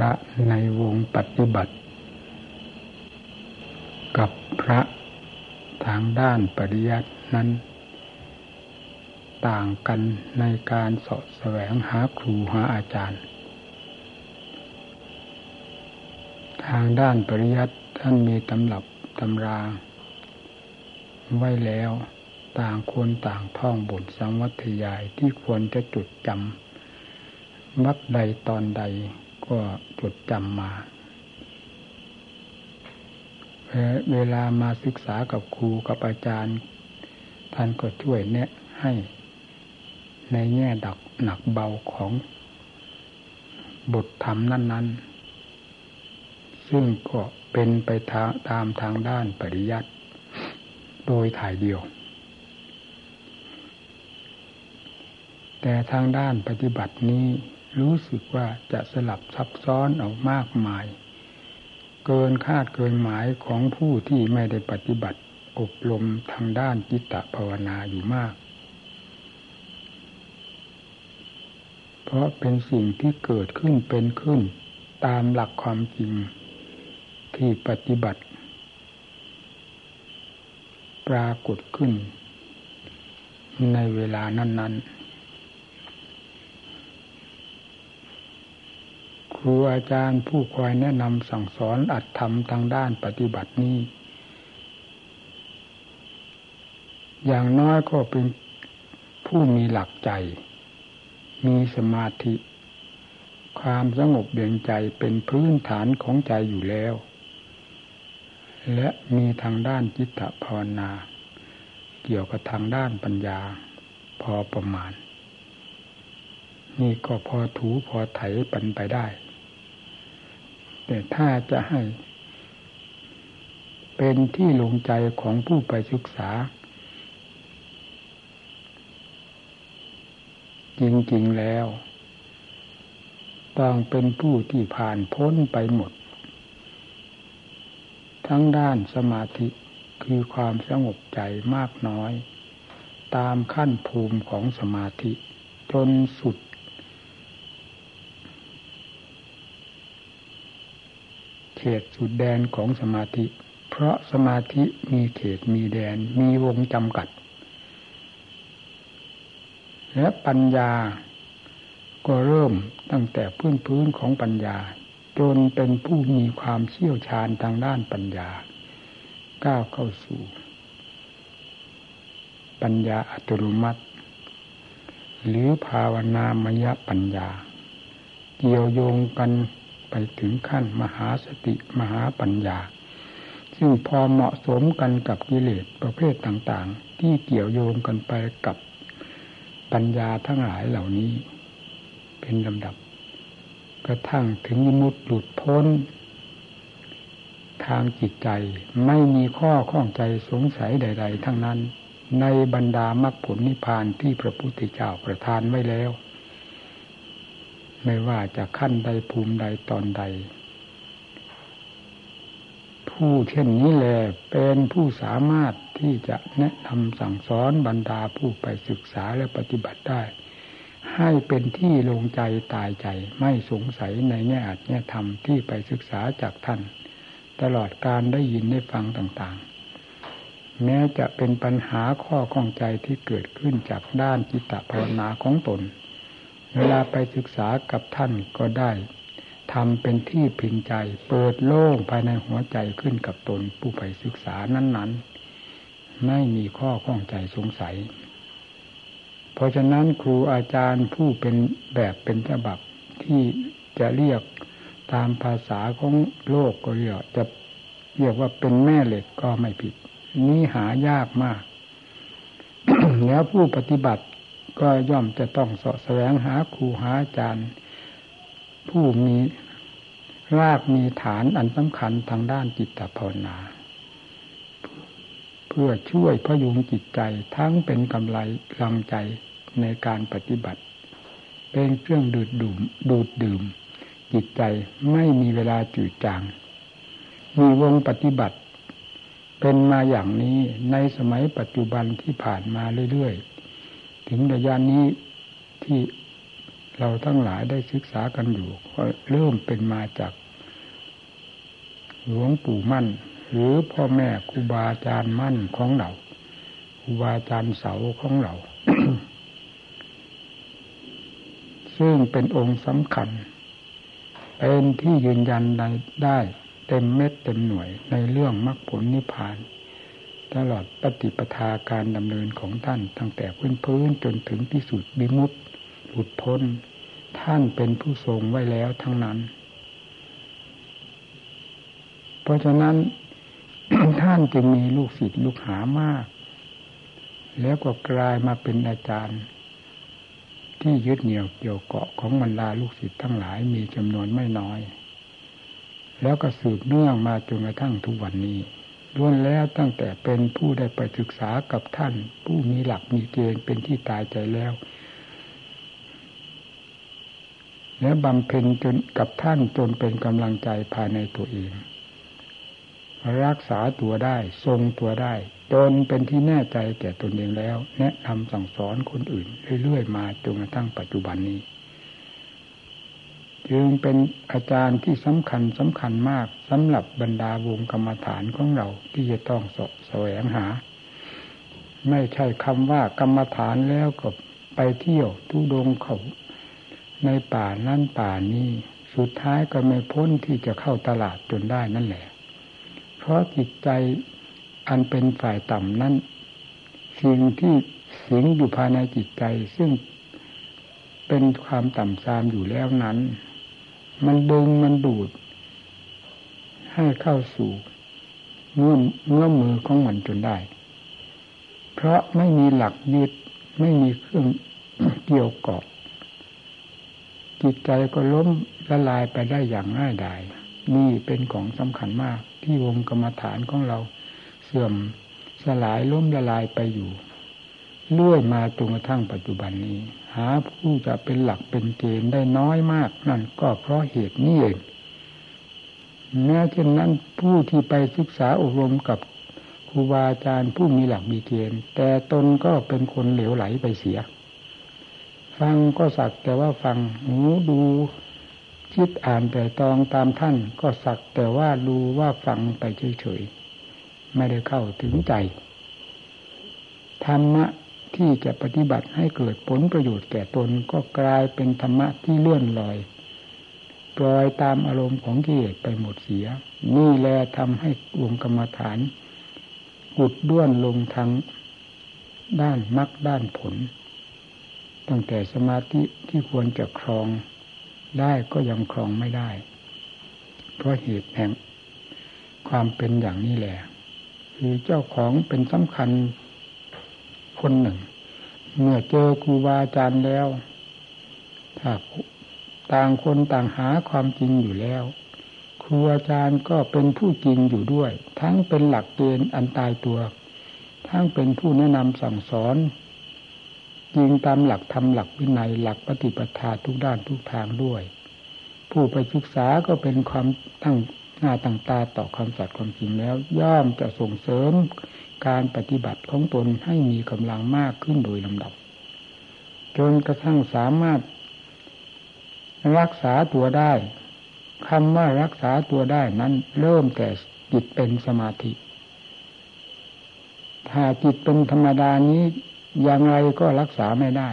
พระในวงปฏิบัติ กับพระทางด้านปริยัตินั้น ต่างกันในการสอบแสวงหาครูหาอาจารย์ ทางด้านปริยัติท่านมีตำรับตำรา ไว้แล้วต่างคนต่างท่องบทสังวัตยายที่ควรจะจดจำวักใดตอนใด ก็จดจำมาเวลามาศึกษากับครูกับอาจารย์ ท่านก็ช่วยแนะให้ในแง่ดักหนักเบาของบทธรรมนั้น ๆ ซึ่งก็เป็นไปตามทางด้านปริยัติโดยถ่ายเดียว แต่ทางด้านปฏิบัตินี้ รู้สึกว่าจะสลับซับซ้อนออกมากมาย เกินคาดเกินหมายของผู้ที่ไม่ได้ปฏิบัติอบรมทางด้านจิตตภาวนาอยู่มาก เพราะเป็นสิ่งที่เกิดขึ้นเป็นขึ้นตามหลักความจริงที่ปฏิบัติ ปรากฏขึ้นในเวลานั้น ๆ รูอาจารย์ผู้คอยแนะนำสั่งสอนอัดทำทางด้านปฏิบัตินี้ อย่างน้อยก็เป็นผู้มีหลักใจ มีสมาธิ ความสงบเบียงใจเป็นพื้นฐานของใจอยู่แล้ว และมีทางด้านจิตภาวนา เกี่ยวกับทางด้านปัญญา พอประมาณนี่ก็พอถูพอไถปันไปได้ แต่ถ้าจะให้ เป็นที่ลงใจของผู้ไปศึกษา จริงๆแล้ว ต้องเป็นผู้ที่ผ่านพ้นไปหมด ทั้งด้านสมาธิคือความสงบใจมากน้อย ตามขั้นภูมิของสมาธิ จนสุด ขตสุดแดนของสมาธิ เพราะสมาธิมีเขตมีแดน มีวงจำกัด และปัญญาก็เริ่มตั้งแต่พื้นพื้นของปัญญา จนเป็นผู้มีความเชี่ยวชาญทางด้านปัญญา ก้าวเข้าสู่ ปัญญาอัตโนมัติ หรือภาวนามยปัญญา เกี่ยวโยงกัน ถึงขั้นมหาสติมหาปัญญา ซึ่งพอเหมาะสมกันกับกิเลสประเภทต่างๆ ที่เกี่ยวโยงกันไปกับปัญญาทั้งหลายเหล่านี้ เป็นลำดับ กระทั่งถึงมุดหลุดพ้น ทางจิตใจไม่มีข้อข้องใจสงสัยใด ๆ ทั้งนั้น ในบรรดามรรคผลนิพพานที่พระพุทธเจ้าประทานไว้แล้ว ไม่ว่าจะขั้นใดภูมิใดตอนใด ผู้เช่นนี้แหละเป็นผู้สามารถที่จะแนะนำสั่งสอนบรรดาผู้ไปศึกษาและปฏิบัติได้ ให้เป็นที่ลงใจตายใจไม่สงสัยในแง่อัดแง่ธรรมที่ไปศึกษาจากท่าน ตลอดการได้ยินได้ฟังต่างๆ แม้จะเป็นปัญหาข้อข้องใจที่เกิดขึ้นจากด้านจิตตภาวนาของตน เวลาไปศึกษากับท่านก็ได้ทำเป็นที่พึงใจ เปิดโล่งภายในหัวใจขึ้นกับตนผู้ไปศึกษานั้น ๆ ไม่มีข้อข้องใจสงสัย เพราะฉะนั้นครูอาจารย์ผู้เป็นแบบเป็นฉบับที่จะเรียกตามภาษาของโลกก็เรียกจะเรียกว่าเป็นแม่เหล็กก็ไม่ผิด นี่หายากมาก แล้วผู้ปฏิบัติ ก็ย่อมจะต้องสาะแสวงหาครูหาอาจารย์ ผู้มีรากมีฐานอันสำคัญทางด้านจิตภาวนา เพื่อช่วยพยุงจิตใจทั้งเป็นกำไรลังใจในการปฏิบัติ เป็นเครื่องดูดดื่มดูดดื่ม จิตใจไม่มีเวลาจืดจาง มีวงปฏิบัติ เป็นมาอย่างนี้ในสมัยปัจจุบันที่ผ่านมาเรื่อยๆ ถึงระยะนี้ที่เราทั้งหลายได้ศึกษากันอยู่ก็เริ่มเป็นมาจาก หลวงปู่มั่น หรือพ่อแม่ครูบาอาจารย์มั่นของเราครูบาอาจารย์เสาของเรา ซึ่งเป็นองค์สำคัญ เป็นที่ยืนยันได้เต็มเม็ดเต็มหน่วยในเรื่องมรรคผลนิพพาน ตลอดปฏิปทาการดำเนินของท่านตั้งแต่พื้นพื้นจนถึงที่สุดบิมุตหลุดพ้น ท่านเป็นผู้ทรงไว้แล้วทั้งนั้น เพราะฉะนั้นท่านจึงมีลูกศิษย์ลูกหามาก แล้วก็กลายมาเป็นอาจารย์ ที่ยึดเหนี่ยวเกี่ยวเกาะของบรรดาลูกศิษย์ทั้งหลายมีจำนวนไม่น้อย แล้วก็สืบเนื่องมาจนกระทั่งทุกวันนี้ ล้วนแล้วตั้งแต่เป็นผู้ได้ไปศึกษากับท่าน ผู้มีหลักมีเกณฑ์เป็นที่ตายใจแล้ว และบำเพ็ญจนกับท่านจนเป็นกำลังใจภายในตัวเอง รักษาตัวได้ทรงตัวได้ จนเป็นที่แน่ใจแก่ตนเองแล้ว แนะนำสั่งสอนคนอื่นเรื่อยๆมาจนกระทั่งปัจจุบันนี้ จึงเป็นอาจารย์ที่สำคัญสำคัญมากสำหรับบรรดาวงกรรมฐานของเราที่จะต้องสแสวงหา ไม่ใช่คำว่ากรรมฐานแล้วก็ไปเที่ยวทุดงเขาในป่านั่นป่านี้สุดท้ายก็ไม่พ้นที่จะเข้าตลาดจนได้นั่นแหละ เพราะจิตใจอันเป็นฝ่ายต่ำนั้นสิ่งที่สิงอยู่ภายในจิตใจซึ่งเป็นความต่ำทรามอยู่แล้วนั้น มันดึงมันดูด ให้เข้าสู่เงื่อมเงื่อมมือของมันจนได้ เพราะไม่มีหลักยึดไม่มีเครื่องเกี่ยวเกาะจิตใจก็ล้มละลายไปได้อย่างง่ายดายนี่เป็นของสำคัญมากที่วงกรรมฐานของเราเสื่อมสลายล้มละลายไปอยู่เลื่อยมาจนกระทั่งปัจจุบันนี้ หาผู้จะเป็นหลักเป็นเกณฑ์ได้น้อยมาก นั่นก็เพราะเหตุนี้เองแม้เช่นนั้นผู้ที่ไปศึกษาอบรมกับครูบาอาจารย์ผู้มีหลักมีเกณฑ์แต่ตนก็เป็นคนเหลวไหลไปเสีย ฟังก็สักแต่ว่าฟังหูดูคิดอ่านแต่ตองตามท่านก็สักแต่ว่าดูว่าฟังไปเฉยๆไม่ได้เข้าถึงใจธรรมะ ที่จะปฏิบัติให้เกิดผลประโยชน์แก่ตนก็กลายเป็นธรรมะที่เลื่อนลอยปล่อยตามอารมณ์ของกิเลสไปหมดเสีย นี่แลทำให้วงกรรมฐานกุดด้วนลงทางด้านมรรคด้านผล ตั้งแต่สมาธิที่ควรจะครองได้ก็ยังครองไม่ได้ เพราะเหตุแห่งความเป็นอย่างนี้แหละ คือเจ้าของเป็นสำคัญ คนหนึ่ง เมื่อเจอครูบาอาจารย์แล้วถ้าต่างคนต่างหาความจริงอยู่แล้ว ครูอาจารย์ก็เป็นผู้จริงอยู่ด้วย ทั้งเป็นหลักเกณฑ์อันตายตัว ทั้งเป็นผู้แนะนำสั่งสอนจริงตามหลักธรรมหลักวินัยหลักปฏิปทาทุกด้านทุกทางด้วย ผู้ไปศึกษาก็เป็นความตั้งหน้าตั้งตาต่อความสัตย์ความจริงแล้ว ย่อมจะส่งเสริม การปฏิบัติของตนให้มีกำลังมากขึ้นโดยลำดับ จนกระทั่งสามารถ รักษาตัวได้คำว่ารักษาตัวได้นั้น เริ่มแต่จิตเป็นสมาธิ ถ้าจิตเป็นธรรมดานี้อย่างไรก็รักษาไม่ได้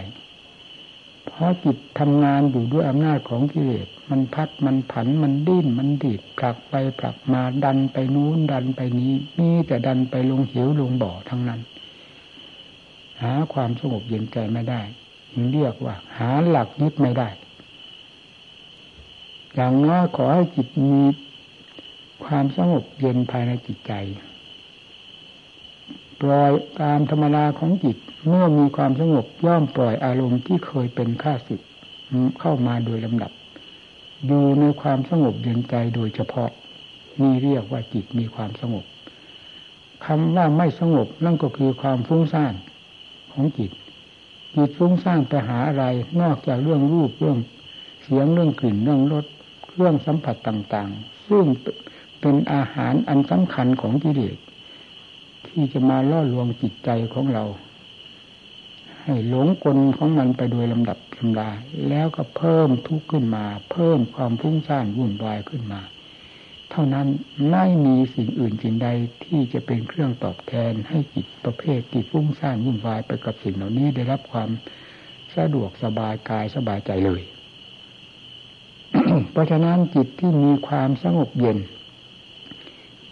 เพราะจิตทำงานอยู่ด้วยอำนาจของกิเลสมันพัดมันผันมันดิ้นมันดีดผลักไปผลักมาดันไปนู้นดันไปนี้มีแต่ดันไปลงเหวลงบ่อทั้งนั้น หาความสงบเย็นใจไม่ได้เรียกว่า หาหลักยึดไม่ได้ อย่างน้อยขอให้จิตมีความสงบเย็นภายในจิตใจ ปล่อยตามธรรมดาของจิต เมื่อมีความสงบย่อมปล่อยอารมณ์ที่เคยเป็นข้าศึกเข้ามาโดยลำดับ อยู่ในความสงบเย็นใจโดยเฉพาะนี่เรียกว่าจิตมีความสงบคำว่าไม่สงบนั่นก็คือความฟุ้งซ่านของจิตจิตฟุ้งซ่านไปหาอะไรนอกจากเรื่องรูปเรื่องเสียงเรื่องกลิ่นเรื่องรสเรื่องสัมผัสต่าง ๆ ซึ่งเป็นอาหารอันสำคัญของกิเลส ที่จะมาล่อลวงจิตใจของเรา ให้หลงกลของมันไปโดยลำดับลำดาแล้วก็เพิ่มทุกข์ขึ้นมา เพิ่มความฟุ้งซ่านวุ่นวายขึ้นมา เท่านั้นไม่มีสิ่งอื่นสิ่งใดที่จะเป็นเครื่องตอบแทนให้จิตประเภทจิตฟุ้งซ่านวุ่นวายไปกับสิ่งเหล่านี้ได้รับความสะดวกสบายกายสบายใจเลย เพราะฉะนั้นจิตที่มีความสงบเย็น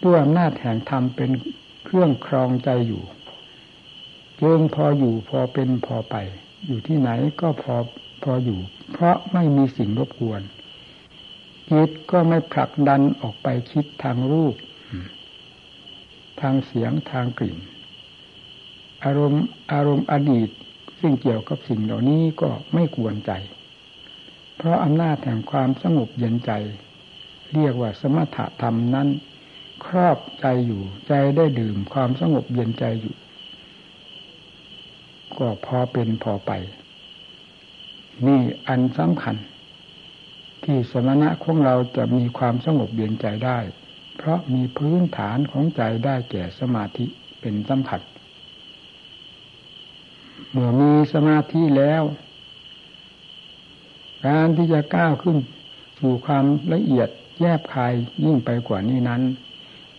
ด้วยอำนาจแห่งธรรมเป็น เครื่องครองใจอยู่จึงพออยู่พอเป็นพอไป อยู่ที่ไหนก็พอพออยู่ เพราะไม่มีสิ่งรบกวนจิตก็ไม่ผลักดันออกไปคิดทางรูป ทางเสียงทางกลิ่น อารมณ์อารมณ์อดีตซึ่งเกี่ยวกับสิ่งเหล่านี้ก็ไม่กวนใจ เพราะอำนาจแห่งความสงบเย็นใจ เรียกว่าสมถะธรรมนั้น ครอบใจอยู่ ใจได้ดื่มความสงบเย็นใจอยู่ ก็พอเป็นพอไป นี่อันสำคัญ ที่สมณะของเราจะมีความสงบเย็นใจได้ เพราะมีพื้นฐานของใจได้แก่สมาธิเป็นสำคัญเมื่อมีสมาธิแล้ว การที่จะก้าวขึ้นสู่ความละเอียดแยบคายยิ่งไปกว่านี้นั้น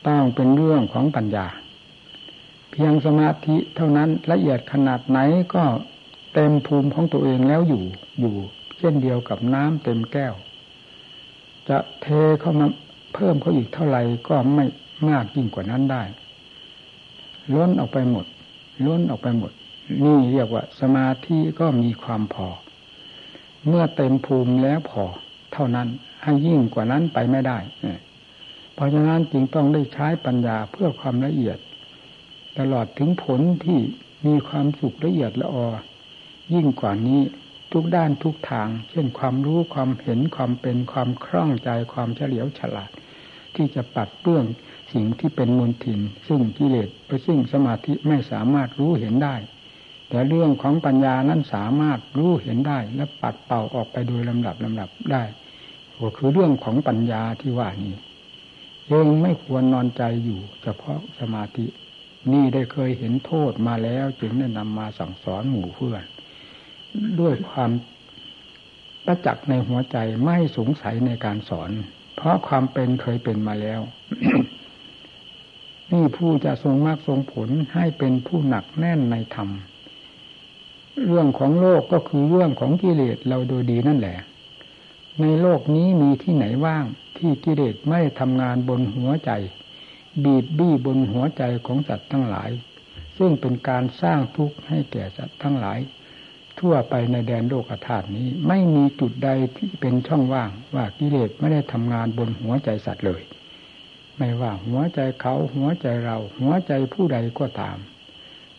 ต้องเป็นเรื่องของปัญญา เพียงสมาธิเท่านั้นละเอียดขนาดไหนก็เต็มภูมิของตัวเองแล้วอยู่อยู่เช่นเดียวกับน้ำเต็มแก้ว จะเทเข้ามาเพิ่มเขาอีกเท่าไหร่ก็ไม่มากยิ่งกว่านั้นได้ ล้นออกไปหมด ล้นออกไปหมด นี่เรียกว่า สมาธิก็มีความพอ เมื่อเต็มภูมิแล้วพอ เท่านั้นให้ยิ่งกว่านั้นไปไม่ได้ เพราะฉะนั้นจึงต้องได้ใช้ปัญญาเพื่อความละเอียด ตลอดถึงผลที่มีความสุขละเอียดละออ ยิ่งกว่านี้ทุกด้านทุกทาง เช่นความรู้ความเห็นความเป็นความคล่องใจความเฉลียวฉลาด ที่จะปัดเปื้องสิ่งที่เป็นมลทินซึ่งกิเลสไปซึ่งสมาธิไม่สามารถรู้เห็นได้ แต่เรื่องของปัญญานั้นสามารถรู้เห็นได้ และปัดเป่าออกไปโดยลำดับลำดับได้ก็คือเรื่องของปัญญาที่ว่านี้ ยังไม่ควรนอนใจอยู่เฉพาะสมาธิ นี่ได้เคยเห็นโทษมาแล้วจึงได้นำมาสั่งสอนหมู่เพื่อน ด้วยความประจักษ์ในหัวใจไม่สงสัยในการสอน เพราะความเป็นเคยเป็นมาแล้ว นี่ผู้จะทรงมากทรงผลให้เป็นผู้หนักแน่นในธรรม เรื่องของโลกก็คือเรื่องของกิเลสเราโดยดีนั่นแหละ ในโลกนี้มีที่ไหนว่าง ที่กิเลสไม่ทำงานบนหัวใจ บีบบี้บนหัวใจของสัตว์ทั้งหลาย ซึ่งเป็นการสร้างทุกข์ให้แก่สัตว์ทั้งหลาย ทั่วไปในแดนโลกธาตุนี้ ไม่มีจุดใดที่เป็นช่องว่าง ว่ากิเลสไม่ได้ทำงานบนหัวใจสัตว์เลย ไม่ว่าหัวใจเขาหัวใจเรา หัวใจผู้ใดก็ตาม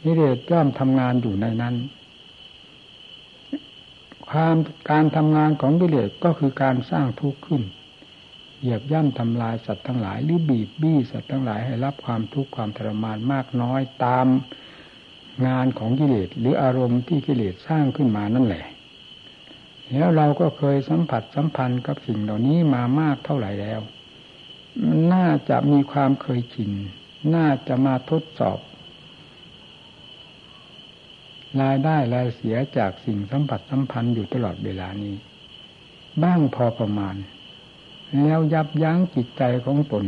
กิเลสย่อมทำงานอยู่ในนั้น ความการทำงานของกิเลสก็คือการสร้างทุกข์ขึ้น เหยียบย่ำทำลายสัตว์ทั้งหลายหรือบีบบี้สัตว์ทั้งหลายให้รับความทุกข์ความทรมานมากน้อยตามงานของกิเลสหรืออารมณ์ที่กิเลสสร้างขึ้นมานั่นแหละ แล้วเราก็เคยสัมผัสสัมพันธ์กับสิ่งเหล่านี้มามากเท่าไหร่แล้ว น่าจะมีความเคยชิน น่าจะมาทดสอบ รายได้รายเสียจากสิ่งสัมผัสสัมพันธ์อยู่ตลอดเวลานี้ บ้างพอประมาณ แล้วยับยั้งจิตใจของตน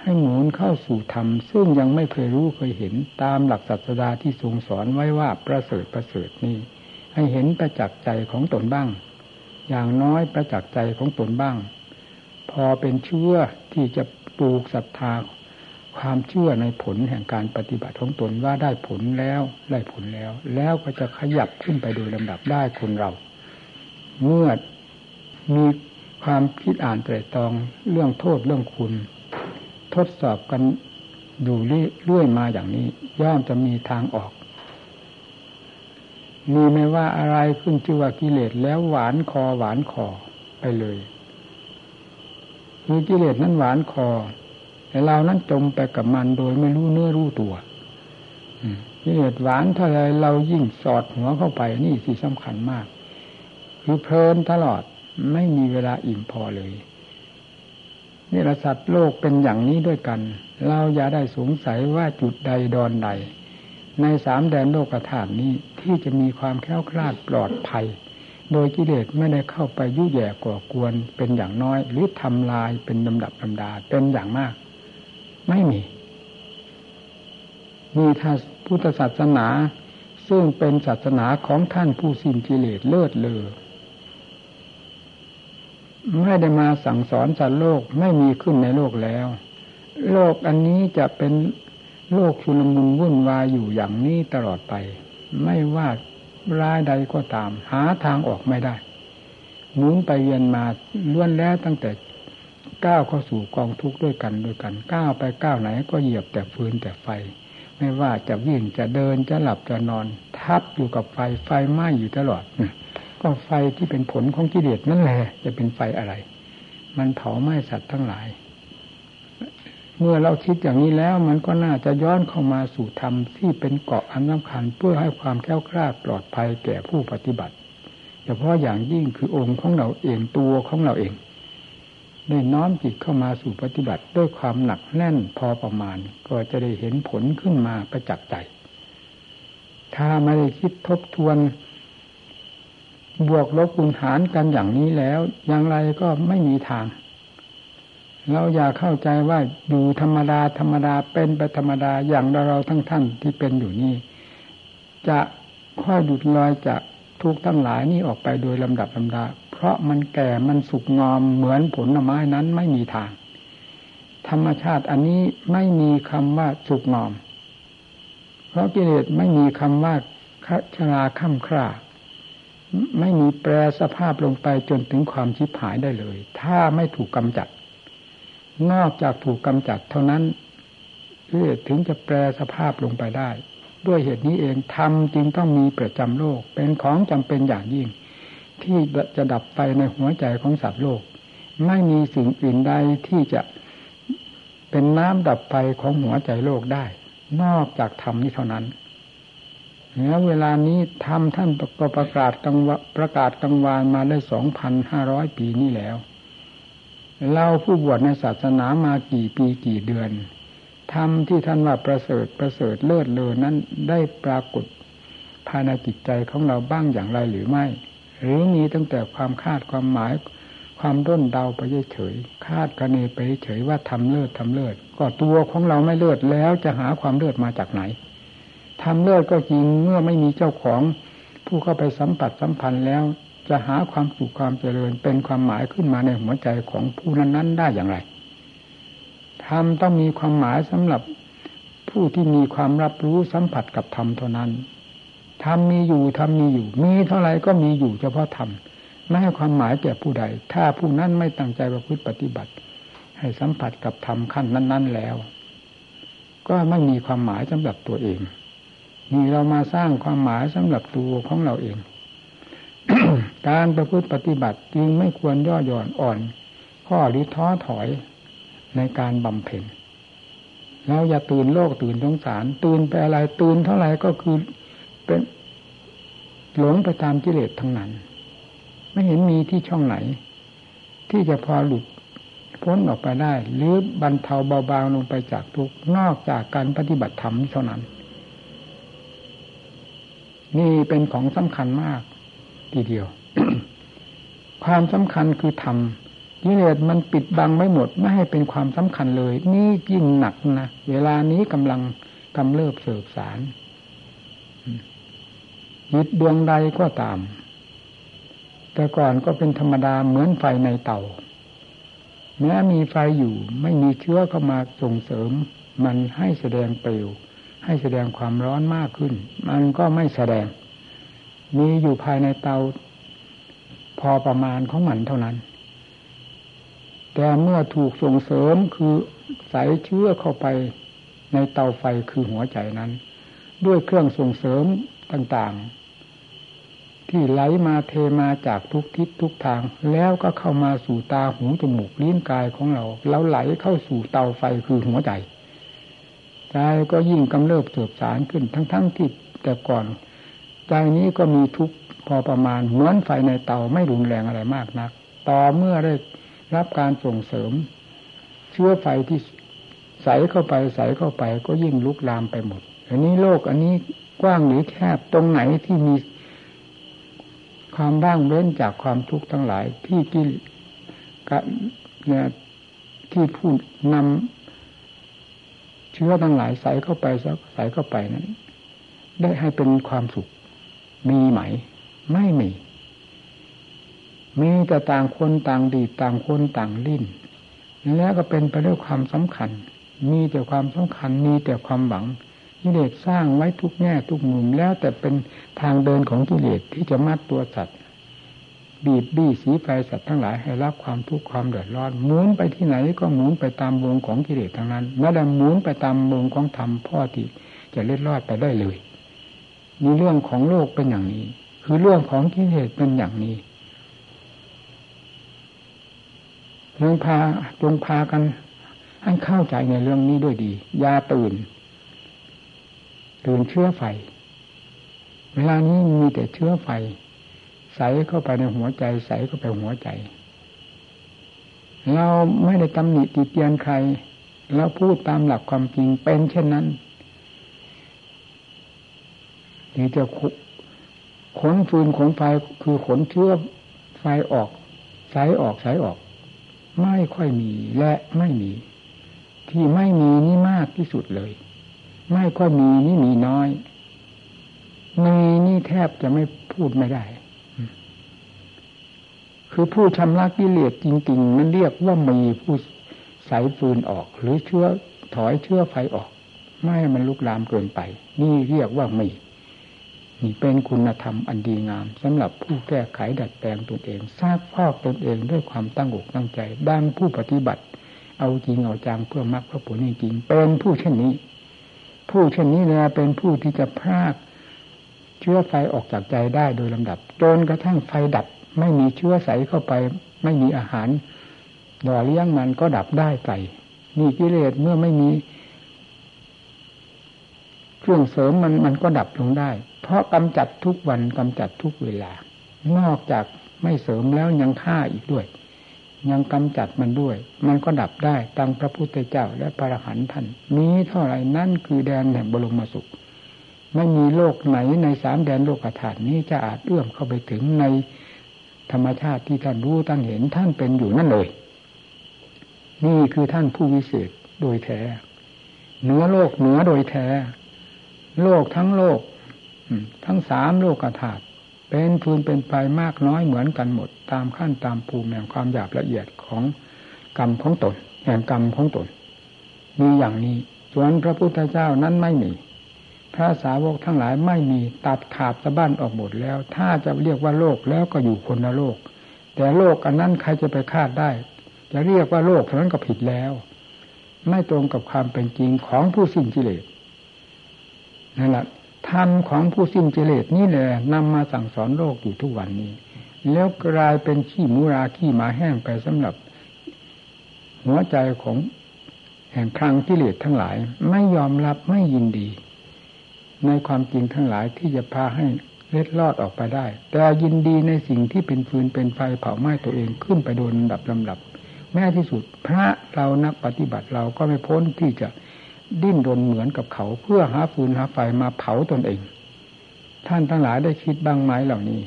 ให้หมุนเข้าสู่ธรรม ซึ่งยังไม่เคยรู้เคยเห็นตามหลักศาสดาที่ทรงสอนไว้ว่าประเสริฐประเสริฐนี้ ให้เห็นประจักษ์ใจของตนบ้าง อย่างน้อยประจักษ์ใจของตนบ้าง พอเป็นเชื่อที่จะปลูกศรัทธา ความเชื่อในผลแห่งการปฏิบัติของตนว่าได้ผลแล้วได้ผลแล้ว แล้วก็จะขยับขึ้นไปโดยลำดับได้คนเรา เมื่อมีความคิดอ่านไตรตรองเรื่องโทษเรื่องคุณ ทดสอบกันอยู่เรื่อยมาอย่างนี้ ย่อมจะมีทางออก มีไม่ว่าอะไรขึ้นชื่อว่ากิเลสแล้วหวานคอหวานคอไปเลยคือกิเลสนั้นหวานคอ แต่เรานั้นจมไปกับมันโดยไม่รู้เนื้อรู้ตัวกิเลสหวานเท่าไรเรายิ่งสอดหัวเข้าไปนี่สิสำคัญมาก คือเพลินตลอดไม่มีเวลาอิ่มพอเลยนี่ระสัตว์โลกเป็นอย่างนี้ด้วยกัน เราอย่าได้สงสัยว่าจุดใดดอนใด ในสามแดนโลกธาตุนี้ที่จะมีความแค้วคลาดปลอดภัย โดยกิเลสไม่ได้เข้าไปยุ่ยแย่ก่อกวนเป็นอย่างน้อย หรือทำลายเป็นลำดับลำดาเป็นอย่างมาก ไม่มีมีถ้าพุทธศาสนา ซึ่งเป็นศาสนาของท่านผู้สิ้นกิเลสเลิศเลอไม่ได้มาสั่งสอนสัตว์โลกไม่มีขึ้นในโลกแล้ว โลกอันนี้จะเป็นโลกชุลมุนวุ่นวายอยู่อย่างนี้ตลอดไป ไม่ว่าร้ายใดก็ตาม หาทางออกไม่ได้หมุนไปเวียนมาล้วนแล้วตั้งแต่ ก้าวเข้าสู่กองทุกข์ด้วยกันด้วยกันก้าวไปก้าวไหนก็เหยียบแต่ฟืนแต่ไฟ ไม่ว่าจะวิ่งจะเดินจะหลับจะนอน ทับอยู่กับไฟไฟไหม้อยู่ตลอดก็ไฟที่เป็นผลของกิเลสนั่นแหละจะเป็นไฟอะไร มันเผาไหม้สัตว์ทั้งหลาย เมื่อเราคิดอย่างนี้แล้วมันก็น่าจะย้อนเข้ามาสู่ธรรมที่เป็นเกาะอันสำคัญเพื่อให้ความแก้วกล้าปลอดภัยแก่ผู้ปฏิบัติเฉพาะอย่างยิ่งคือองค์ของเราเองตัวของเราเอง ได้น้อมจิตเข้ามาสู่ปฏิบัติด้วยความหนักแน่นพอประมาณ ก็จะได้เห็นผลขึ้นมาประจักษ์ใจ ถ้าไม่ได้คิดทบทวน บวกลบคูณหารกันอย่างนี้แล้ว อย่างไรก็ไม่มีทาง เราอย่าเข้าใจว่าอยู่ธรรมดาธรรมดาเป็นไปธรรมดาอย่างเราเราทั้งท่านที่เป็นอยู่นี่จะค่อยดุดลอยจากทุกทั้งหลายนี่ออกไปโดยลำดับลำดา ราะมันแก่มันสุกงอมเหมือนผลไม้นั้นไม่มีทาง ธรรมชาติอันนี้ไม่มีคำว่าสุกงอม เพราะกิเลสไม่มีคำว่าชราค่ำคร่าไม่มีแปรสภาพลงไปจนถึงความชิบหายได้เลย ถ้าไม่ถูกกำจัด นอกจากถูกกำจัดเท่านั้นเพื่อถึงจะแปรสภาพลงไปได้ ด้วยเหตุนี้เองธรรมจึงต้องมีประจำโลก เป็นของจำเป็นอย่างยิ่ง ที่จะดับไฟในหัวใจของสัตว์โลก ไม่มีสิ่งอื่นใดที่จะเป็นน้ำดับไฟของหัวใจโลกได้ นอกจากธรรมนี้เท่านั้นแล้วเวลานี้ทำท่านก็ประกาศกังประกาศกังวานมาได้สองพันห้าร้อยปีนี้แล้วเราผู้บวชในศาสนามากี่ปีกี่เดือนทำที่ท่านว่าประเสริฐประเสริฐเลิศเลอนั้นได้ปรากฏภายในจิตใจของเราบ้างอย่างไรหรือไม่ หรือมีตั้งแต่ความคาดความหมายความด้นเดาไปเฉยคาดคะเนไปเฉยว่าทำเลิศทำเลิศก็ตัวของเราไม่เลิศแล้วจะหาความเลิศมาจากไหนทำเลิศก็จริงเมื่อไม่มีเจ้าของ ผู้เข้าไปสัมผัสสัมพันธ์แล้ว จะหาความสุขความเจริญเป็นความหมายขึ้นมาในหัวใจของผู้นั้นๆได้อย่างไรธรรมต้องมีความหมายสำหรับผู้ที่มีความรับรู้สัมผัสกับธรรมเท่านั้น ธรรมมีอยู่ธรรมมีอยู่ มีเท่าไรก็มีอยู่เฉพาะธรรมไม่ให้ความหมายแก่ผู้ใด ถ้าผู้นั้นไม่ตั้งใจประพฤติปฏิบัติ ให้สัมผัสกับธรรมขั้นนั้น ๆ แล้ว ก็ไม่มีความหมายสำหรับตัวเองนี่เรามาสร้างความหมายสำหรับตัวของเราเอง การประพฤติปฏิบัติจึงไม่ควรย่อหย่อนอ่อนข้อหรือท้อถอยในการบำเพ็ญเราอย่าตื่นโลกตื่นสงสาร ตื่นไปอะไรตื่นเท่าไหร่ก็คือ เป็นหลงไปตามกิเลสทั้งนั้น ไม่เห็นมีที่ช่องไหน ที่จะพอหลุดพ้นออกไปได้ หรือบรรเทาเบาบางลงไปจากทุกนอกจากการปฏิบัติธรรมเท่านั้น นี่เป็นของสำคัญมาก ทีเดียว ความสำคัญคือธรรมกิเลสมันปิดบังไม่หมดไม่ให้เป็นความสำคัญเลย นี่ยิ่งหนักนะเวลานี้กำลังกำเริบเสบสาร ยิดดวงใดก็ตาม แต่ก่อนก็เป็นธรรมดาเหมือนไฟในเตาแม้มีไฟอยู่ไม่มีเชื้อเข้ามาส่งเสริม มันให้แสดงเปลวให้แสดงความร้อนมากขึ้น มันก็ไม่แสดง มีอยู่ภายในเตา พอประมาณของมันเท่านั้น แต่เมื่อถูกส่งเสริมคือใส่เชื้อเข้าไปในเตาไฟคือหัวใจนั้น ด้วยเครื่องส่งเสริมต่างๆ ที่ไหลมาเทมาจากทุกทิศทุกทาง แล้วก็เข้ามาสู่ตาหูจมูกลิ้นกายของเรา แล้วไหลเข้าสู่เตาไฟคือหัวใจใจก็ยิ่งกำเริบเสืบสารขึ้นทั้งๆทที่แต่ก่อนใจนี้ก็มีทุกพอประมาณเหมือนไฟในเตาไม่รุนแรงอะไรมากนัก ต่อเมื่อได้รับการส่งเสริม เชื้อไฟที่ใสเข้าไปใสเข้าไปก็ยิ่งลุกลามไปหมด อันนี้โลกอันนี้กว้างหรือแคบตรงไหนที่มี ความบ้างเว้นจากความทุกข์ทั้งหลายที่กินที่พูดนำเชื้อทั้งหลายใส่เข้าไปใส่เข้าไปนั้น ได้ให้เป็นความสุข มีไหม ไม่มี มีแต่ต่างคนต่างดีต่างคนต่างลิ้นแล้วก็เป็นไปด้วยความสำคัญ มีแต่ความสำคัญมีแต่ความหวัง กิเลสสร้างไว้ทุกแง่ทุกมุมแล้วแต่เป็นทางเดินของกิเลสที่จะมัดตัวสัตว์ บีบบี้สีไฟสัตว์ทั้งหลายให้รับความทุกข์ความเดือดร้อนหมุนไปที่ไหนก็หมุนไปตามวงของกิเลสทั้งนั้นแม้แต่หมุนไปตามวงของธรรมพ่อที่จะเล็ดรอดไปได้เลยมีเรื่องของโลกเป็นอย่างนี้ คือเรื่องของกิเลสเป็นอย่างนี้เรื่องพาจงพากันให้เข้าใจในเรื่องนี้ด้วยดียาตื่น ตื่นเชื้อไฟ เวลานี้มีแต่เชื้อไฟ ใส่เข้าไปในหัวใจ ใส่เข้าไปหัวใจ เราไม่ได้ตำหนิติเตียนใครเราพูดตามหลักความจริงเป็นเช่นนั้นนี่จะขนฟืนขนไฟคือขนเชื้อไฟออกใส่ออกใส่ออก ไม่ค่อยมีและไม่มี ที่ไม่มีนี่มากที่สุดเลย ไม่ค่อยมีนี่มีน้อย มีนี่แทบจะไม่พูดไม่ได้ คือผู้ชำระกิเลสจริงๆนั้นเรียกว่ามีผู้ใส่ฟืนออก หรือเชื้อถอยเชื้อไฟออก ไม่ให้มันลุกลามเกินไป นี่เรียกว่ามีนี่เป็นคุณธรรมอันดีงามสำหรับผู้แก้ไขดัดแปลงตนเองทราบพอกตนเองด้วยความตั้งอกตั้งใจ ดังผู้ปฏิบัติ เอาจริงเอาจังเพื่อมรรคเพื่อผลจริงเป็นผู้เช่นนี้ ผู้เช่นนี้เนี่ยเป็นผู้ที่จะพรากเชื้อไฟออกจากใจได้โดยลำดับจนกระทั่งไฟดับ ไม่มีเชื้อใสเข้าไป ไม่มีอาหารหล่อเลี้ยงมันก็ดับได้ไก่นี่กิเลสเมื่อไม่มีเครื่องเสริมมันมันก็ดับลงได้ เพราะกำจัดทุกวันกำจัดทุกเวลา นอกจากไม่เสริมแล้วยังฆ่าอีกด้วย ยังกำจัดมันด้วย มันก็ดับได้ตังพระพุทธเจ้าและพระอรหันต์ท่านมีเท่าไหร่นั่นคือแดนแห่งบรมสุข ไม่มีโลกไหนในสามแดนโลกธาตุนี้จะอาจเอื้อมเข้าไปถึงในธรรมชาติที่ท่านรู้ท่านเห็นท่านเป็นอยู่นั่นเลย นี่คือท่านผู้วิเศษโดยแท้เหนือโลกเหนือโดยแท้ โลกทั้งโลก ทั้งสามโลกธาตุ เป็นภูมิเป็นไปมากน้อยเหมือนกันหมด ตามขั้นตามภูมิแห่งความหยาบละเอียดของกรรมของตนแห่งกรรมของตนมีอย่างนี้ส่วนพระพุทธเจ้านั้นไม่มี พระสาวกทั้งหลายไม่มีตัดขาดสะบั้นออกหมดแล้ว ถ้าจะเรียกว่าโลกแล้วก็อยู่คนละโลก แต่โลกอันนั้นใครจะไปคาดได้ จะเรียกว่าโลกเท่านั้นก็ผิดแล้ว ไม่ตรงกับความเป็นจริงของผู้สิ้นกิเลสนั่นแหละ ธรรมของผู้สิ้นกิเลสนี่แหละนำมาสั่งสอนโลกอยู่ทุกวันนี้ แล้วกลายเป็นขี้มูราขี้หมาแห้งไปสำหรับ หัวใจของแห่งครังกิเลสทั้งหลาย ไม่ยอมรับไม่ยินดี ในความจริงทั้งหลายที่จะพาให้เล็ดลอดออกไปได้ แต่ยินดีในสิ่งที่เป็นฟืนเป็นไฟเผาไหม้ตัวเองขึ้นไปโดนลำดับลำดับ แม้ที่สุดพระเรานักปฏิบัติเราก็ไม่พ้นที่จะ ดิ้นรนเหมือนกับเขาเพื่อหาฟืนหาไฟมาเผาตนเอง ท่านทั้งหลายได้คิดบ้างไหมเหล่านี้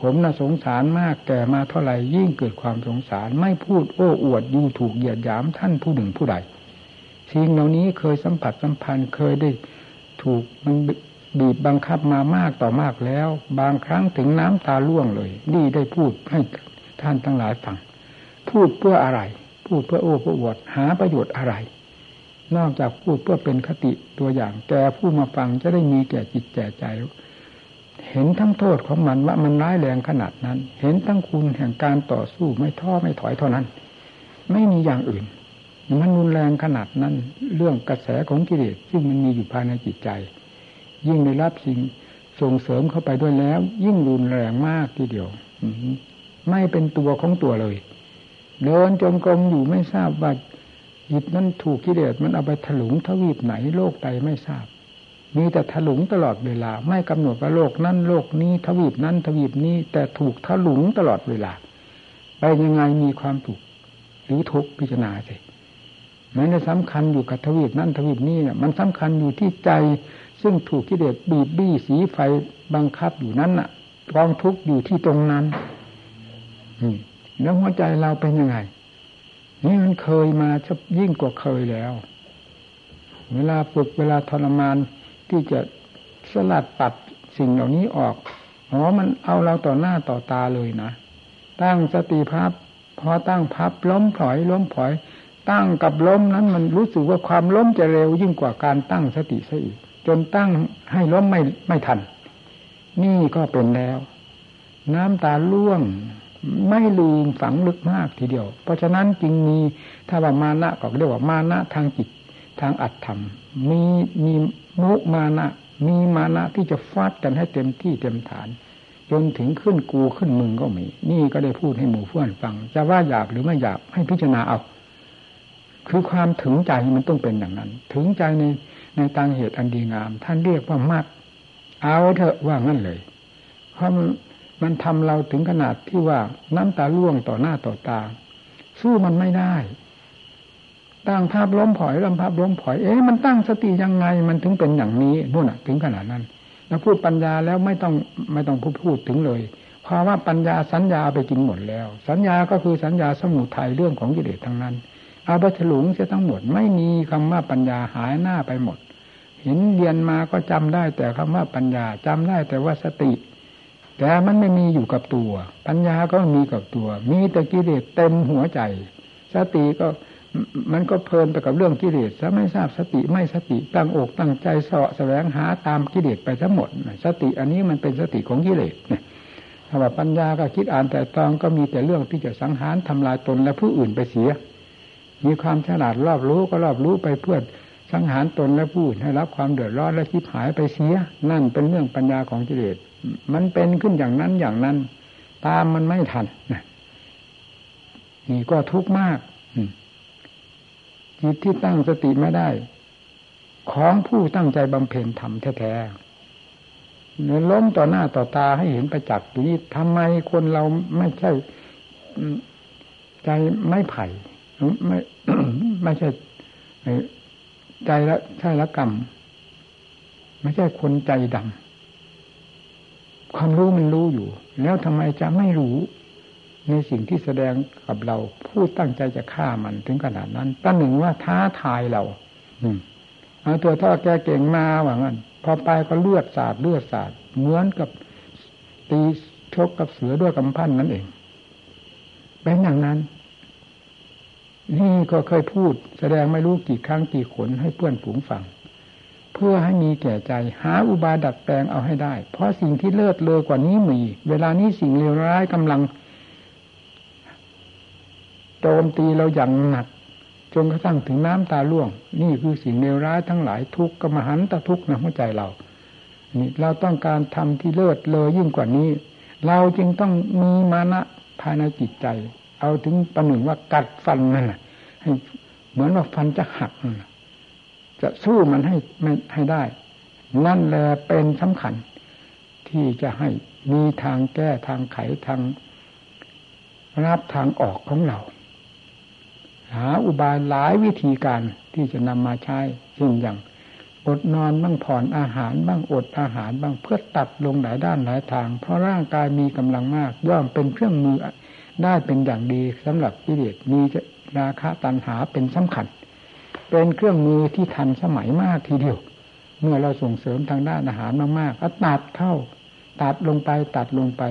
ผมน่ะสงสารมากแก่มาเท่าไหร่ยิ่งเกิดความสงสารไม่พูดโอ้อวดยูถูกเหยียดหยามท่านผู้หนึ่งผู้ใดสิ่งเหล่านี้เคยสัมผัสสัมพันธ์เคยได้ถูกมันบีบบังคับมามากต่อมากแล้ว บางครั้งถึงน้ำตาล่วงเลย นี่ได้พูดให้ท่านทั้งหลายฟังพูดเพื่ออะไร พูดเพื่อโอ้เพื่อวดหาประโยชน์อะไร นอกจากพูดเพื่อเป็นคติตัวอย่างแกผู้มาฟังจะได้มีแก่จิตแก่ใจ เห็นทั้งโทษของมันว่ามันร้ายแรงขนาดนั้น เห็นทั้งคุณแห่งการต่อสู้ไม่ท้อไม่ถอยเท่านั้น ไม่มีอย่างอื่น มันรุนแรงขนาดนั้น เรื่องกระแสของกิเลสซึ่งมันมีอยู่ภายในจิตใจ ยิ่งได้รับสิ่งส่งเสริมเข้าไปด้วยแล้ว ยิ่งรุนแรงมากทีเดียวไม่เป็นตัวของตัวเลย เดินจงกรมอยู่ไม่ทราบว่า จิตนั้นถูกกิเลสมันเอาไปถลุงทวีปไหนโลกใดไม่ทราบ มีแต่ถลุงตลอดเวลา ไม่กำหนดว่าโลกนั้นโลกนี้ทวีปนั้นทวีปนี้ แต่ถูกถลุงตลอดเวลา ไปยังไงมีความถูกหรือทุกพิจารณาสิมันจะสำคัญอยู่กับทวีปนั่นทวีปนี้เนี่ยมันสำคัญอยู่ที่ใจซึ่งถูกกิเลสบีบบี้สีไฟบังคับอยู่นั้นน่ะกองทุกข์อยู่ที่ตรงนั้นแล้วหัวใจเราเป็นยังไง นี่มันเคยมาชับยิ่งกว่าเคยแล้ว เวลาฝึกเวลาทรมานที่จะสลัดปัดสิ่งเหล่านี้ออกอ๋อมันเอาเราต่อหน้าต่อตาเลยนะ ตั้งสติพับพอตั้งพับล้มถอยล้มถอย ตั้งกับล้มนั้นมันรู้สึกว่าความล้มจะเร็วยิ่งกว่าการตั้งสติซะอีก จนตั้งให้ล้มไม่ไม่ทัน นี่ก็เป็นแล้ว น้ำตาล่วง ไม่ลืมฝังลึกมากทีเดียว เพราะฉะนั้นจึงมีถ้าว่ามานะก็เรียกว่ามานะทางจิตทางอัตธรรม มีมีมุมานะ มีมานะที่จะฟาดกันให้เต็มที่เต็มฐาน จนถึงขึ้นกูขึ้นมึงก็มี นี่ก็ได้พูดให้หมู่เพื่อนฟัง จะว่าอยากหรือไม่อยากให้พิจารณาเอา คือความถึงใจมันต้องเป็นอย่างนั้น ถึงใจในในตางเหตุอันดีงาม ท่านเรียกว่ามาก เอาเถอะว่างั้นเลยเพราะ มันทำเราถึงขนาดที่ว่าน้ำตาล่วงต่อหน้าต่อตา สู้มันไม่ได้ ตั้งภาพล้มผอยลำภาพล้มผอย เอ๊ะมันตั้งสติยังไง มันถึงเป็นอย่างนี้นู่นถึงขนาดนั้น แล้วพูดปัญญาแล้วไม่ต้องไม่ต้องพูดพูดถึงเลย เพราะว่าปัญญาสัญญาไปกินหมดแล้ว สัญญาก็คือสัญญาสมุทัยเรื่องของกิเลสทั้งนั้น เอาไปถลุงเสียทั้งหมด ไม่มีคำว่าปัญญาหายหน้าไปหมด เห็นเรียนมาก็จำได้แต่คำว่าปัญญาจำได้แต่ว่าสติ แต่มันไม่มีอยู่กับตัว ปัญญาก็มีกับตัว มีแต่กิเลสเต็มหัวใจ สติก็มันก็เพลินไปกับเรื่องกิเลสซะไม่ทราบสติไม่สติตั้งอกตั้งใจเสาะแสวงหาตามกิเลสไปทั้งหมด สติอันนี้มันเป็นสติของกิเลสเนี่ยถ้าว่าปัญญาก็คิดอ่านแต่ตองก็มีแต่เรื่องที่จะสังหารทำลายตนและผู้อื่นไปเสีย มีความฉลาดรอบรู้ก็รอบรู้ไปเพื่อสังหารตนและผู้อื่นให้รับความเดือดร้อนและคิดหายไปเสีย นั่นเป็นเรื่องปัญญาของกิเลส มันเป็นขึ้นอย่างนั้นอย่างนั้น ตามมันไม่ทันนี่ก็ทุกข์มากจิตที่ตั้งสติไม่ได้ ของผู้ตั้งใจบำเพ็ญธรรมแท้ๆเนื้อล้มต่อหน้าต่อตาให้เห็นประจักษ์อยู่นี่ทำไมคนเราไม่ใช่ใจไม่ไผ่ไม่ไม่ใช่ใจละใช่ละกรรม ไม่ใช่คนใจดำ ความรู้มันรู้อยู่ แล้วทำไมจะไม่รู้ ในสิ่งที่แสดงกับเรา ผู้ตั้งใจจะฆ่ามันถึงขนาดนั้นตั้งหนึ่งว่าท้าทายเรา อืมเอาตัวท่อแกเก่งมาหว่างั้นพอไปก็เลือดสาดเลือดสาดเหมือนกับตีชกกับเสือด้วยกำพันนั่นเองเป็นอย่างนั้น นี่ก็เคยพูด แสดงไม่รู้กี่ครั้งกี่ขนให้เพื่อนฝูงฟัง พื่อให้มีแก่ใจ หาอุบายดัดแปลงเอาให้ได้ เพราะสิ่งที่เลิศเลอกว่านี้มี เวลานี้สิ่งเลวร้ายกำลังโจมตีเราอย่างหนักจนกระทั่งถึงน้ำตาล่วง นี่คือสิ่งเลวร้ายทั้งหลายทุกข์กรรมหันตะทุกข์ในหัวใจเรา นี่เราต้องการทำที่เลิศเลอยิ่งกว่านี้ เราจึงต้องมีมานะภายในจิตใจ เอาถึงประหนึ่งว่ากัดฟันนั่นให้เหมือนว่าฟันจะหักนั่น จะสู้มันให้ให้ได้ นั่นแหละเป็นสำคัญ ที่จะให้มีทางแก้ทางไขทางรับทางออกของเรา หาอุบายหลายวิธีการที่จะนำมาใช้เช่นอย่างอดนอนบ้างผ่อนอาหารบ้างอดอาหารบ้างเพื่อตัดลงหลายด้านหลายทาง เพราะร่างกายมีกำลังมากย่อมเป็นเครื่องมือได้เป็นอย่างดีสำหรับกิเลสมีราคะตัณหาเป็นสำคัญ เป็นเครื่องมือที่ทันสมัยมากทีเดียว เมื่อเราส่งเสริมทางด้านอาหารมากๆก็ตัดเข้า ตัดลงไปตัดลงไป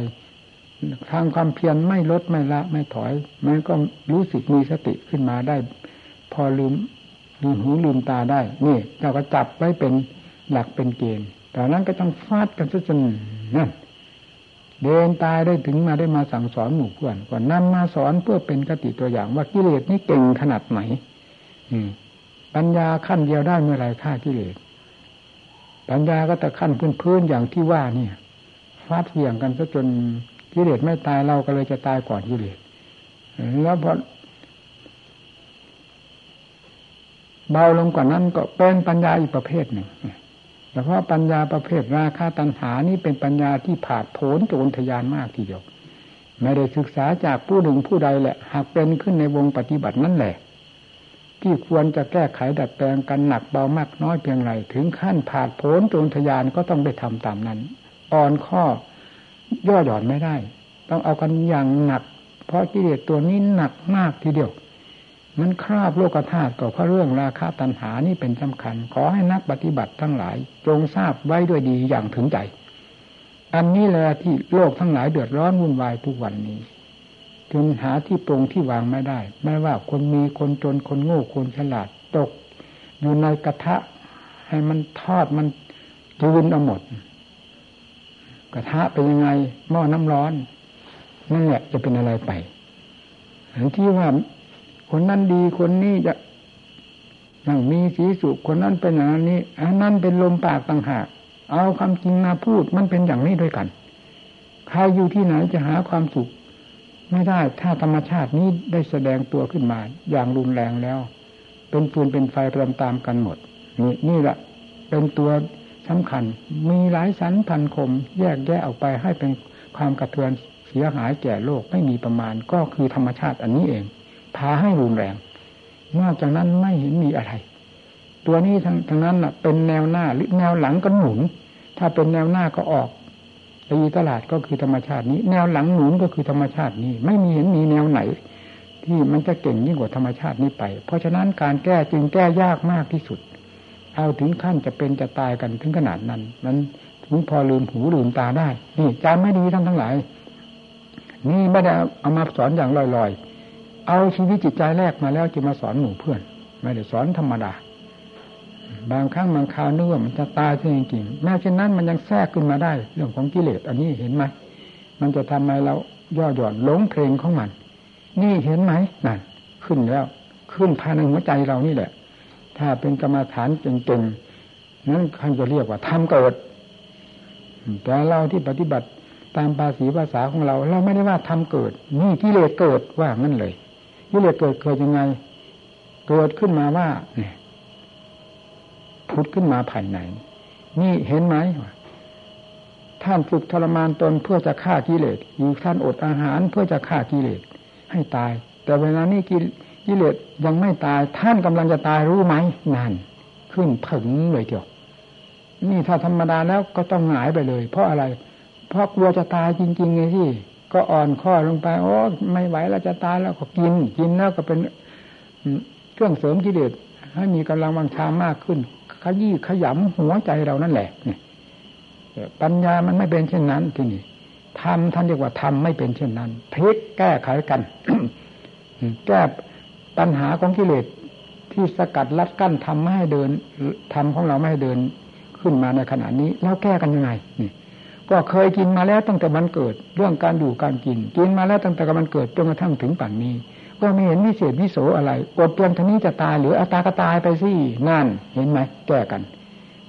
ทางความเพียรไม่ลดไม่ละไม่ถอยมันก็รู้สึกมีสติขึ้นมาได้ พอลืมลืมหูลืมตาได้นี่เราก็จับไว้เป็นหลักเป็นเกณฑ์แต่นั้นก็ต้องฟาดกันซะจนนั่นเดินตายได้ถึงมาได้มาสั่งสอนหมู่เพื่อนก่อนนำมาสอนเพื่อเป็นกติตัวอย่างว่ากิเลสนี่เก่งขนาดไหน อืม ปัญญาขั้นเดียวได้เมื่อไรฆ่ากิเลสปัญญาก็แต่ขั้นพื้นๆอย่างที่ว่าเนี่ยฟาดเสี่ยงกันซะจนกิเลสไม่ตายเราก็เลยจะตายก่อนกิเลสแล้วพอเบาลงกว่านั้นก็เป็นปัญญาอีกประเภทหนึ่งแต่เพราะปัญญาประเภทราคาตัณหานี่เป็นปัญญาที่ผาดโผนโจรทยานมากทีเดียว ไม่ได้ศึกษาจากผู้หนึ่งผู้ใดแหละ หากเป็นขึ้นในวงปฏิบัตินั่นแหละ ที่ควรจะแก้ไขดัดแปลงกันหนักเบามากน้อยเพียงไรถึงขั้นผาดโผนจนทยานก็ต้องได้ทำตามนั้น อ่อนข้อย่อหย่อนไม่ได้ ต้องเอากันอย่างหนัก เพราะกิเลสตัวนี้หนักมากทีเดียว มันครอบโลกธาตุก็เพราะเรื่องราคะตัณหานี่เป็นสำคัญ ขอให้นักปฏิบัติทั้งหลาย จงทราบไว้ด้วยดีอย่างถึงใจ อันนี้แหละที่โลกทั้งหลายเดือดร้อนวุ่นวายทุกวันนี้ จนหาที่ปรงที่วางไม่ได้ ไม่ว่าคนมีคนจนคนโง่คนฉลาดตก อยู่ในกระทะ ให้มันทอดมันจูนเอาหมด กระทะเป็นยังไง หม้อน้ำร้อนนั่นแหละจะเป็นอะไรไปอันที่ว่าคนนั้นดีคนนี้จะมีสีสุขคนนั้นเป็นอย่างนี้อันนั้นเป็นลมปากต่างหาก เอาความจริงมาพูดมันเป็นอย่างนี้ด้วยกัน ใครอยู่ที่ไหนจะหาความสุข ไม่ได้ ถ้าธรรมชาตินี้ได้แสดงตัวขึ้นมา อย่างรุนแรงแล้ว เป็นฟืนเป็นไฟตามตามกันหมด นี่นี่แหละเป็นตัวสำคัญ มีหลายสันพันคม แยกแยะออกไปให้เป็นความกระเทือนเสียหายแก่โลกไม่มีประมาณ ก็คือธรรมชาติอันนี้เองพาให้รุนแรง นอกจากนั้นไม่เห็นมีอะไร ตัวนี้ทั้งทั้งนั้นเป็นแนวหน้าหรือแนวหลังก็หนุน ถ้าเป็นแนวหน้าก็ออก ตีตลาดก็คือธรรมชาตินี้ แนวหลังหนุนก็คือธรรมชาตินี้ ไม่มีเห็นมีแนวไหน ที่มันจะเก่งยิ่งกว่าธรรมชาตินี้ไป เพราะฉะนั้นการแก้จึงแก้ยากมากที่สุด เอาถึงขั้นจะเป็นจะตายกันถึงขนาดนั้น นั้นถึงพอลืมหูลืมตาได้ นี่จำไม่ดีทั้งทั้งหลาย นี่ไม่ได้เอามาสอนอย่างลอยๆ เอาชีวิตจิตใจแรกมาแล้วจะมาสอนหมู่เพื่อน ไม่ได้สอนธรรมดา บางครั้งบางคราวนึกว่ามันจะตายจริงๆแม้เช่นนั้นมันยังแทรกขึ้นมาได้ เรื่องของกิเลสอันนี้เห็นไหมมันจะทำให้เราย่อหย่อนหลงเพลงของมัน นี่เห็นไหมนั่นขึ้นแล้ว ขึ้นภายในหัวใจเรานี่แหละ ถ้าเป็นกรรมฐานเก่งๆนั้นท่านจะเรียกว่าทำเกิด แต่เราที่ปฏิบัติตามภาษีภาษาของเรา เราไม่ได้ว่าทำเกิด นี่กิเลสเกิดว่างั้นเลยกิเลสเกิดเกิดยังไง เกิดขึ้นมาว่าเนี่ย พุดขึ้นมาภายในนี่เห็นไหมท่านฝึกทรมานตนเพื่อจะฆ่ากิเลสอยู่ท่านอดอาหารเพื่อจะฆ่ากิเลสให้ตาย แต่เวลานี้กิเลสยังไม่ตาย ท่านกำลังจะตายรู้ไหมนั่นขึ้นผึ่งเลยเดียวนี่ถ้าธรรมดาแล้วก็ต้องหงายไปเลย เพราะอะไร เพราะกลัวจะตายจริงๆไงที่ก็อ่อนข้อลงไปโอ้ไม่ไหวแล้วจะตายแล้วก็กิน กินแล้วก็เป็นเครื่องเสริมกิเลสให้มีกำลังวังชามากขึ้น ขยี้ขยำหัวใจเรานั่นแหละนี่ปัญญามันไม่เป็นเช่นนั้นที่นี่ทำท่านเรียกว่าทำไม่เป็นเช่นนั้นพลิกแก้ไขกันแก้ปัญหาของกิเลสที่สกัดลัดกั้นทำไม่ให้เดินทำของเราไม่ให้เดินขึ้นมาในขณะนี้ แล้วแก้กันยังไงนี่ก็เคยกินมาแล้วตั้งแต่มันเกิด เรื่องการอยู่การกิน กินมาแล้วตั้งแต่มันเกิดจนกระทั่งถึงป่านนี้ ก็ไม่เห็นวิเศษวิโสอะไรอดเพียงท่านี้จะตายหรืออาตาก็ตายไปสินั่น เห็นไหมแก้กัน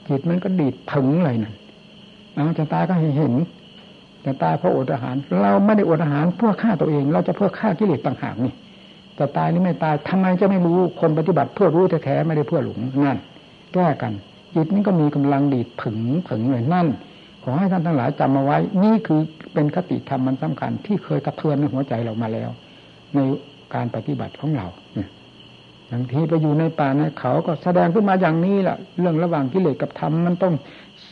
จิตมันก็ดีดผึงเลยนั่นเอาจะตายก็ให้เห็นจะตายเพราะอดอาหาร เราไม่ได้อดอาหารเพื่อฆ่าตัวเอง เราจะเพื่อฆ่ากิเลสต่างหากนี่จะตายหรือไม่ตายทำไมจะไม่รู้คนปฏิบัติเพื่อรู้แท้ๆไม่ได้เพื่อหลงนั่น แก้กัน จิตนี้ก็มีกำลังดีดผึงผึงเลยนั่นขอให้ท่านทั้งหลายจำมาไว้ นี่คือเป็นคติธรรมมันสำคัญ ที่เคยกระเทือนในหัวใจเรามาแล้ว ใน การปฏิบัติของเราบางทีไปอยู่ในป่าในเขาก็แสดงขึ้นมาอย่างนี้แหละเรื่องระหว่างกิเลสกับธรรมมันต้อง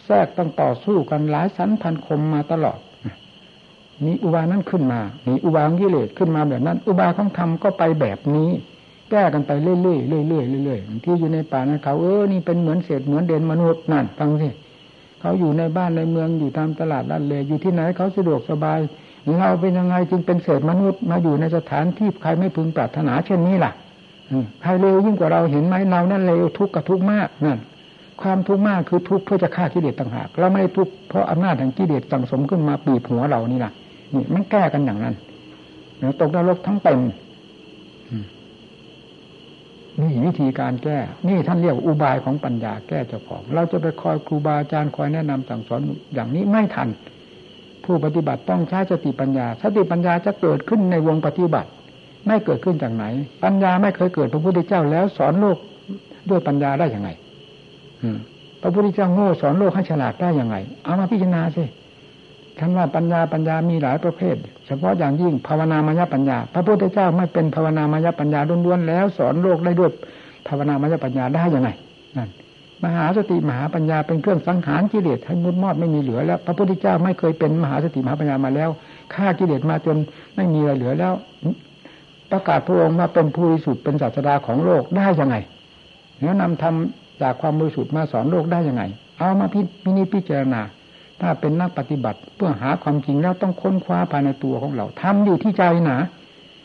แทรกต้องต่อสู้กันหลายสันพันคมมาตลอดนี่อุบานั้นขึ้นมานี่อุบาของกิเลสขึ้นมาแบบนั้น อุบาของธรรมก็ไปแบบนี้ แก้กันไปเรื่อยๆเรื่อยๆเรื่อยๆที่อยู่ในป่าในเขาเออนี่เป็นเหมือนเศษเหมือนเดนมนุษย์นั่นฟังสิเขาอยู่ในบ้านในเมืองอยู่ตามตลาดนัดเลยอยู่ที่ไหนเขาสะดวกสบาย เราเป็นยังไงจึงเป็นเศษมนุษย์มาอยู่ในสถานที่ใครไม่พึงปรารถนาเช่นนี้ล่ะใครเลวยิ่งกว่าเราเห็นไหมเรานั่นเลวทุกข์กับทุกข์มากนั่นความทุกข์มากคือทุกข์เพื่อจะฆ่ากิเลสต่างหากเราไม่ได้ทุกข์เพราะอำนาจแห่งกิเลสสังสมขึ้นมาปีบหัวเรานี่ล่ะนี่มันแก้กันอย่างนั้นตกนรกทั้งเป็นนี่วิธีการแก้ นี่ท่านเรียกอุบายของปัญญาแก้เจ้าของ เราจะไปคอยครูบาอาจารย์คอยแนะนำสั่งสอนอย่างนี้ไม่ทัน ผู้ปฏิบัติต้องใช้สติปัญญา สติปัญญาจะเกิดขึ้นในวงปฏิบัติ ไม่เกิดขึ้นจากไหน ปัญญาไม่เคยเกิดพระพุทธเจ้าแล้วสอนโลกด้วยปัญญาได้อย่างไงพระพุทธเจ้าโง่สอนโลกให้ฉลาดได้อย่างไง เอามาพิจารณาสิท่านว่าปัญญาปัญญามีหลายประเภท เฉพาะอย่างยิ่งภาวนามายปัญญา พระพุทธเจ้าไม่เป็นภาวนามายปัญญาล้วนๆแล้ว สอนโลกได้ด้วยภาวนามายปัญญาได้ยังไงนั่น มหาสติมหาปัญญาเป็นเครื่องสังหารกิเลสให้มุดมอดไม่มีเหลือแล้ว พระพุทธเจ้าไม่เคยเป็นมหาสติมหาปัญญามาแล้วฆ่ากิเลสมาจนไม่มีอะไรเหลือแล้ว ประกาศพระองค์ว่าเป็นผู้บริสุทธิ์เป็นศาสดาของโลกได้ยังไงแล้วนำทำจากความบริสุทธิ์มาสอนโลกได้ยังไง เอามาพินิจพิจารณา ถ้าเป็นนักปฏิบัติเพื่อหาความจริงแล้วต้องค้นคว้าภายในตัวของเราทำอยู่ที่ใจหนา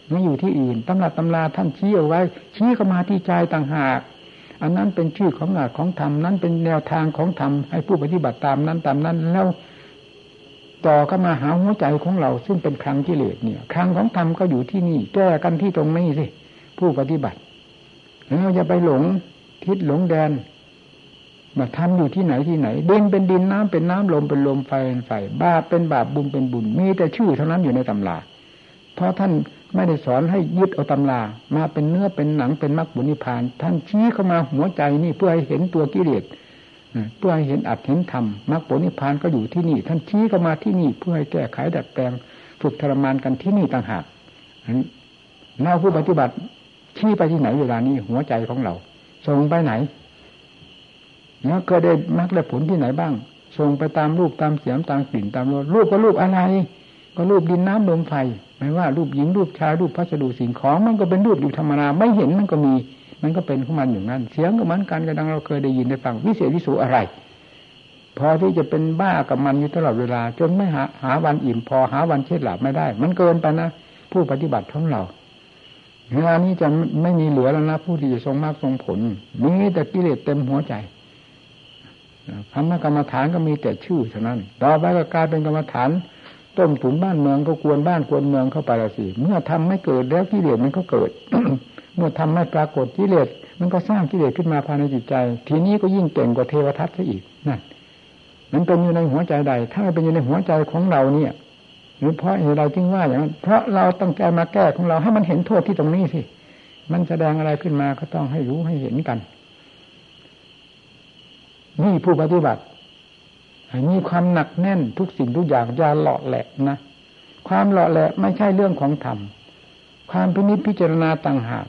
ไม่อยู่ที่อื่นตำราตำราท่านชี้เอาไว้ ชี้เข้ามาที่ใจต่างหาก อันนั้นเป็นชื่อของงานของธรรมนั้นเป็นแนวทางของธรรมให้ผู้ปฏิบัติตามนั้นตามนั้น แล้วต่อเข้ามาหาหัวใจของเรา ซึ่งเป็นครั้งกิเลสเนี่ยครั้งของธรรมก็อยู่ที่นี่ แก้กันที่ตรงนี้สิผู้ปฏิบัติเราอย่าไปหลงทิศหลงแดนมาทำอยู่ที่ไหนที่ไหนดินเป็นดินน้ำเป็นน้ำลมเป็นลมไฟเป็นไฟบาปเป็นบาปบุญเป็นบุญ มีแต่ชื่อเท่านั้นอยู่ในตำราเพราะท่าน ไม่ได้สอนให้ยึดเอาตำรามาเป็นเนื้อเป็นหนังเป็นมรรคบุญนิพพานท่านชี้เข้ามาหัวใจนี่เพื่อให้เห็นตัวกิเลสเพื่อให้เห็นอัตเห็นธรรมมรรคผลนิพพานก็อยู่ที่นี่ ท่านชี้เข้ามาที่นี่เพื่อให้แก้ไขดัดแปลงฝึกทรมานกันที่นี่ต่างหากเราผู้ปฏิบัติชี้ไปที่ไหนเวลานี้หัวใจของเราส่งไปไหนแล้วก็ได้มรรคและผลที่ไหนบ้างส่งไปตามรูปตามเสียงตามกลิ่นตามรสรูปก็รูปอะไร ก็รูปดินน้ำลมไฟ ไม่ว่ารูปหญิงรูปชายรูปพัสดุสิ่งของมันก็เป็นรูปอยู่ธรรมดาไม่เห็นมันก็มี มันก็เป็นของมันอย่างนั้น เสียงก็เหมือนกันกระดังเราเคยได้ยินได้ฟังวิเศษวิสูอะไรพอที่จะเป็นบ้ากับมันอยู่ตลอดเวลา จนไม่หาหาวันอิ่มพอหาวันเช็ดหลับไม่ได้ มันเกินไปนะผู้ปฏิบัติของเราเวลานี้จะไม่มีเหลือแล้วนะผู้ที่จะทรงมากทรงผลมีแต่กิเลสเต็มหัวใจคำว่ากรรมฐานก็มีแต่ชื่อเท่านั้น ต่อไปก็กลายเป็นกรรมฐาน ต้มถุนบ้านเมืองก็กวนบ้านกวนเมืองเข้าไปละสิเมื่อทำไม่เกิดแล้วกิเลสมันก็เกิด เมื่อทำไม่ปรากฏกิเลสมันก็สร้างกิเลสขึ้นมาภายในจิตใจ ทีนี้ก็ยิ่งเก่งกว่าเทวทัตซะอีกนั่นมันเป็นอยู่ในหัวใจใด ถ้าเป็นอยู่ในหัวใจของเราเนี่ย หรือเพราะเหตุใดจึงว่าอย่างนั้นเพราะเราต้องใจมาแก้ของเราให้มันเห็นโทษที่ตรงนี้สิมันแสดงอะไรขึ้นมาก็ต้องให้รู้ให้เห็นกันนี่ผู้ปฏิบัติ มีความหนักแน่นทุกสิ่งทุกอย่างอย่าหล่อแหละนะความหล่อแหละไม่ใช่เรื่องของธรรมความพินิจพิจารณาต่างหาก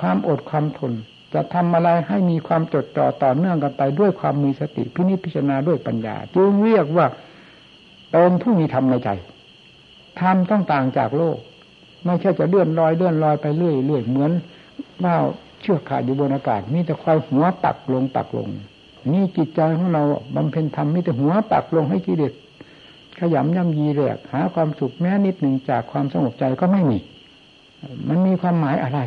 ความอดความทน จะทำอะไรให้มีความจดจ่อต่อเนื่องกันไปด้วยความมีสติ พินิจพิจารณาด้วยปัญญาจึงเรียกว่าเป็นผู้มีธรรมในใจธรรมต้องต่างจากโลก ไม่ใช่จะเลื่อนลอยเลื่อนลอยไปเรื่อยเรื่อยเหมือนว่าวเชือกขาดอยู่บนอากาศมีแต่ควายหัวตักลงตักลง นี่จิตใจของเราบำเพ็ญธรรมมิแต่หัวปักลงให้กิเลสขยำย่ำยีแหลกหาความสุขแม้นิดหนึ่งจากความสงบใจก็ไม่มี มันมีความหมายอะไร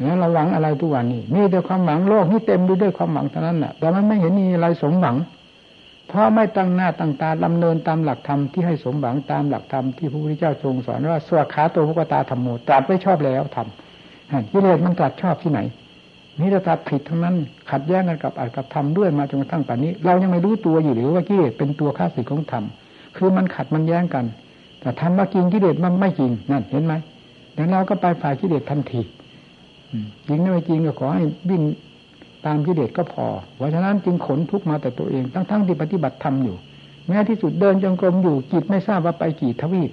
แล้วเราหวังอะไรทุกวันนี้มีแต่ความหวังโลกนี่เต็มไปด้วยความหวังเท่านั้นแหละแต่มันไม่เห็นมีอะไรสมหวัง เพราะไม่ตั้งหน้าตั้งตาดำเนินตามหลักธรรมที่ให้สมหวังตามหลักธรรมที่พระพุทธเจ้าทรงสอนว่าสวขาตัวพระตาธรรมโมตรัสไว้ชอบแล้วทำกิเลสมันตรัสชอบที่ไหน นี่จะตัดผิดทั้งนั้น ขัดแย้งกันกับอัตกับธรรมด้วยมาจนกระทั่งป่านนี้ เรายังไม่รู้ตัวอยู่หรือว่ากิเลสเป็นตัวข้าศึกของธรรมคือมันขัดมันแย้งกัน แต่ธรรมว่าจริงกิเลสมันไม่จริงนั่นเห็นไหมแล้วเราก็ไปฝ่ายกิเลสทันทีจริงไม่จริงก็ขอให้วิ่งตามกิเลสก็พอ เพราะฉะนั้นจึงขนทุกมาแต่ตัวเองทั้งๆทที่ปฏิบัติธรรมอยู่แม้ที่สุดเดินจงกรมอยู่จิตไม่ทราบว่าไปกี่ทวีป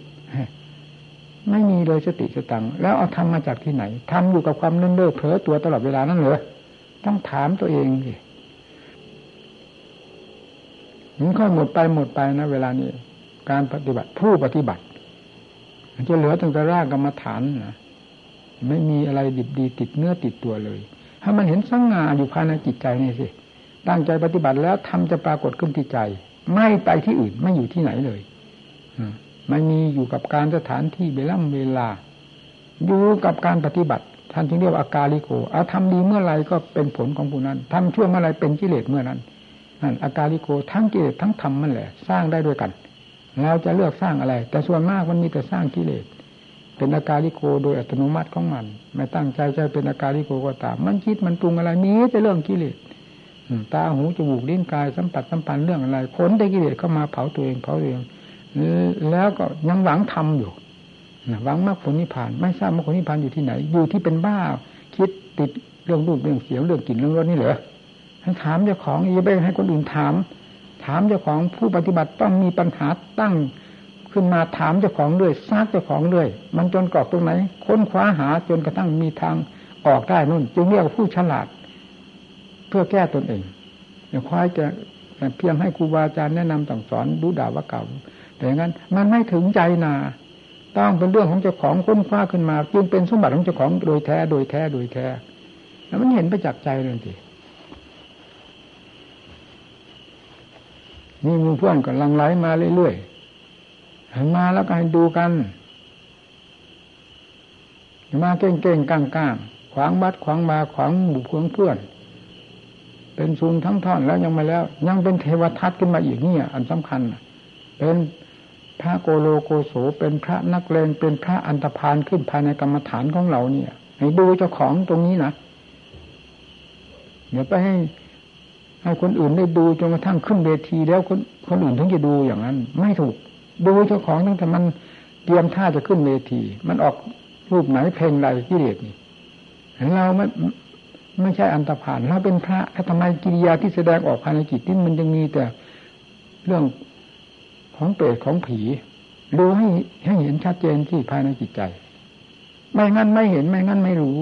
ไม่มีเลยสติสตังแล้วเอาทำมาจากที่ไหนทำอยู่กับความเนิ่นเล่อเผลอตัวตลอดเวลานั่นเลยต้องถามตัวเองสิมันค่อยหมดไปหมดไปนะ เวลานี้การปฏิบัติผู้ปฏิบัติมันจะเหลือตั้งแต่รากกรรมฐานนะไม่มีอะไรดิบดีติดเนื้อติดตัวเลย ถ้ามันเห็นสังงาอยู่ภายในจิตใจนี่สิตั้งใจปฏิบัติแล้วทำจะปรากฏขึ้นที่ใจ ไม่ไปที่อื่นไม่อยู่ที่ไหนเลยไม่ มีอยู่กับการสถานที่เวลาเวลา อยู่กับการปฏิบัติ ท่านจึงเรียกว่าอาการลิโกเอาทำดีเมื่อไรก็เป็นผลของผู้นั้นทำชั่วเมื่อไรเป็นกิเลสเมื่อนั้นนั่นอาการลิโกทั้งกิเลสทั้งธรรมมันแหละ สร้างได้ด้วยกันเราจะเลือกสร้างอะไร แต่ส่วนมากมันมีแต่สร้างกิเลสเป็นอาการลิโกโดยอัตโนมัติของมัน ไม่ตั้งใจจะเป็นอาการลิโกก็ตาม มันคิดมันปรุงอะไรมีแต่เรื่องกิเลสตาหูจมูกลิ้นกายสัมผัสสัมพันธ์เรื่องอะไรขนได้กิเลสเข้ามาเผาตัวเองเผาตัวเอง แล้วก็ยังหวังทำอยู่หวังมรรคผลนิพพาน ไม่ทราบมรรคผลนิพพานอยู่ที่ไหน อยู่ที่เป็นบ้า คิดติดเรื่องรูปเรื่องเสียงเรื่องกลิ่นเรื่องรสนี่เหรอให้ถามเจ้าของอย่าไปให้คนอื่นถาม ถามเจ้าของผู้ปฏิบัติต้องมีปัญหาตั้ง ขึ้นมาถามเจ้าของด้วยซักเจ้าของด้วยมันจนกรอกตรงไหน ค้นคว้าหาจนกระทั่งมีทางออกได้นู่น จึงเรียกผู้ฉลาด เพื่อแก้ตนเองอย่าคว้าจะเพียงให้ครูบาอาจารย์แนะนำสั่งสอนดูด่าว่าเก่า แต่อย่างนั้น มันไม่ถึงใจนาต้องเป็นเรื่องของเจ้าของค้นคว้าขึ้นมา จึงเป็นสมบัติของเจ้าของโดยแท้โดยแท้โดยแท้แล้วมันเห็นไปจากใจเลยทีนี่มือเพื่อนก็ลังไหลมาเรื่อยๆมาแล้วก็ให้ดูกันมาเก่งๆก้างๆขวางบัดขวางมาขวางหมู่เพื่อนเพื่อนเป็นซูนทั้งท่อนแล้วยังไม่แล้ว ยังเป็นเทวทัตขึ้นมาอีกนี่อันสำคัญเป็น พระโกโลโกโสเป็นพระนักเลงเป็นพระอันตรพานขึ้นภายในกรรมฐานของเราเนี่ยให้ดูเจ้าของตรงนี้นะเดี๋ยวไปให้ให้คนอื่นได้ดูจนกระทั่งขึ้นเวทีแล้วคนคนอื่นถึงจะดูอย่างนั้น ไม่ถูก ดูเจ้าของตั้งแต่มันเตรียมท่าจะขึ้นเวที มันออกรูปไหนเพลงใดกิเลสนี่เราไม่ไม่ใช่อันตรพานเราเป็นพระทำไมกิริยาที่แสดงออกภายในจิตนี่มันยังมีแต่เรื่อง ของเปรตของผีดูให้ให้เห็นชัดเจนที่ภายในจิตใจ ไม่งั้นไม่เห็นไม่งั้นไม่รู้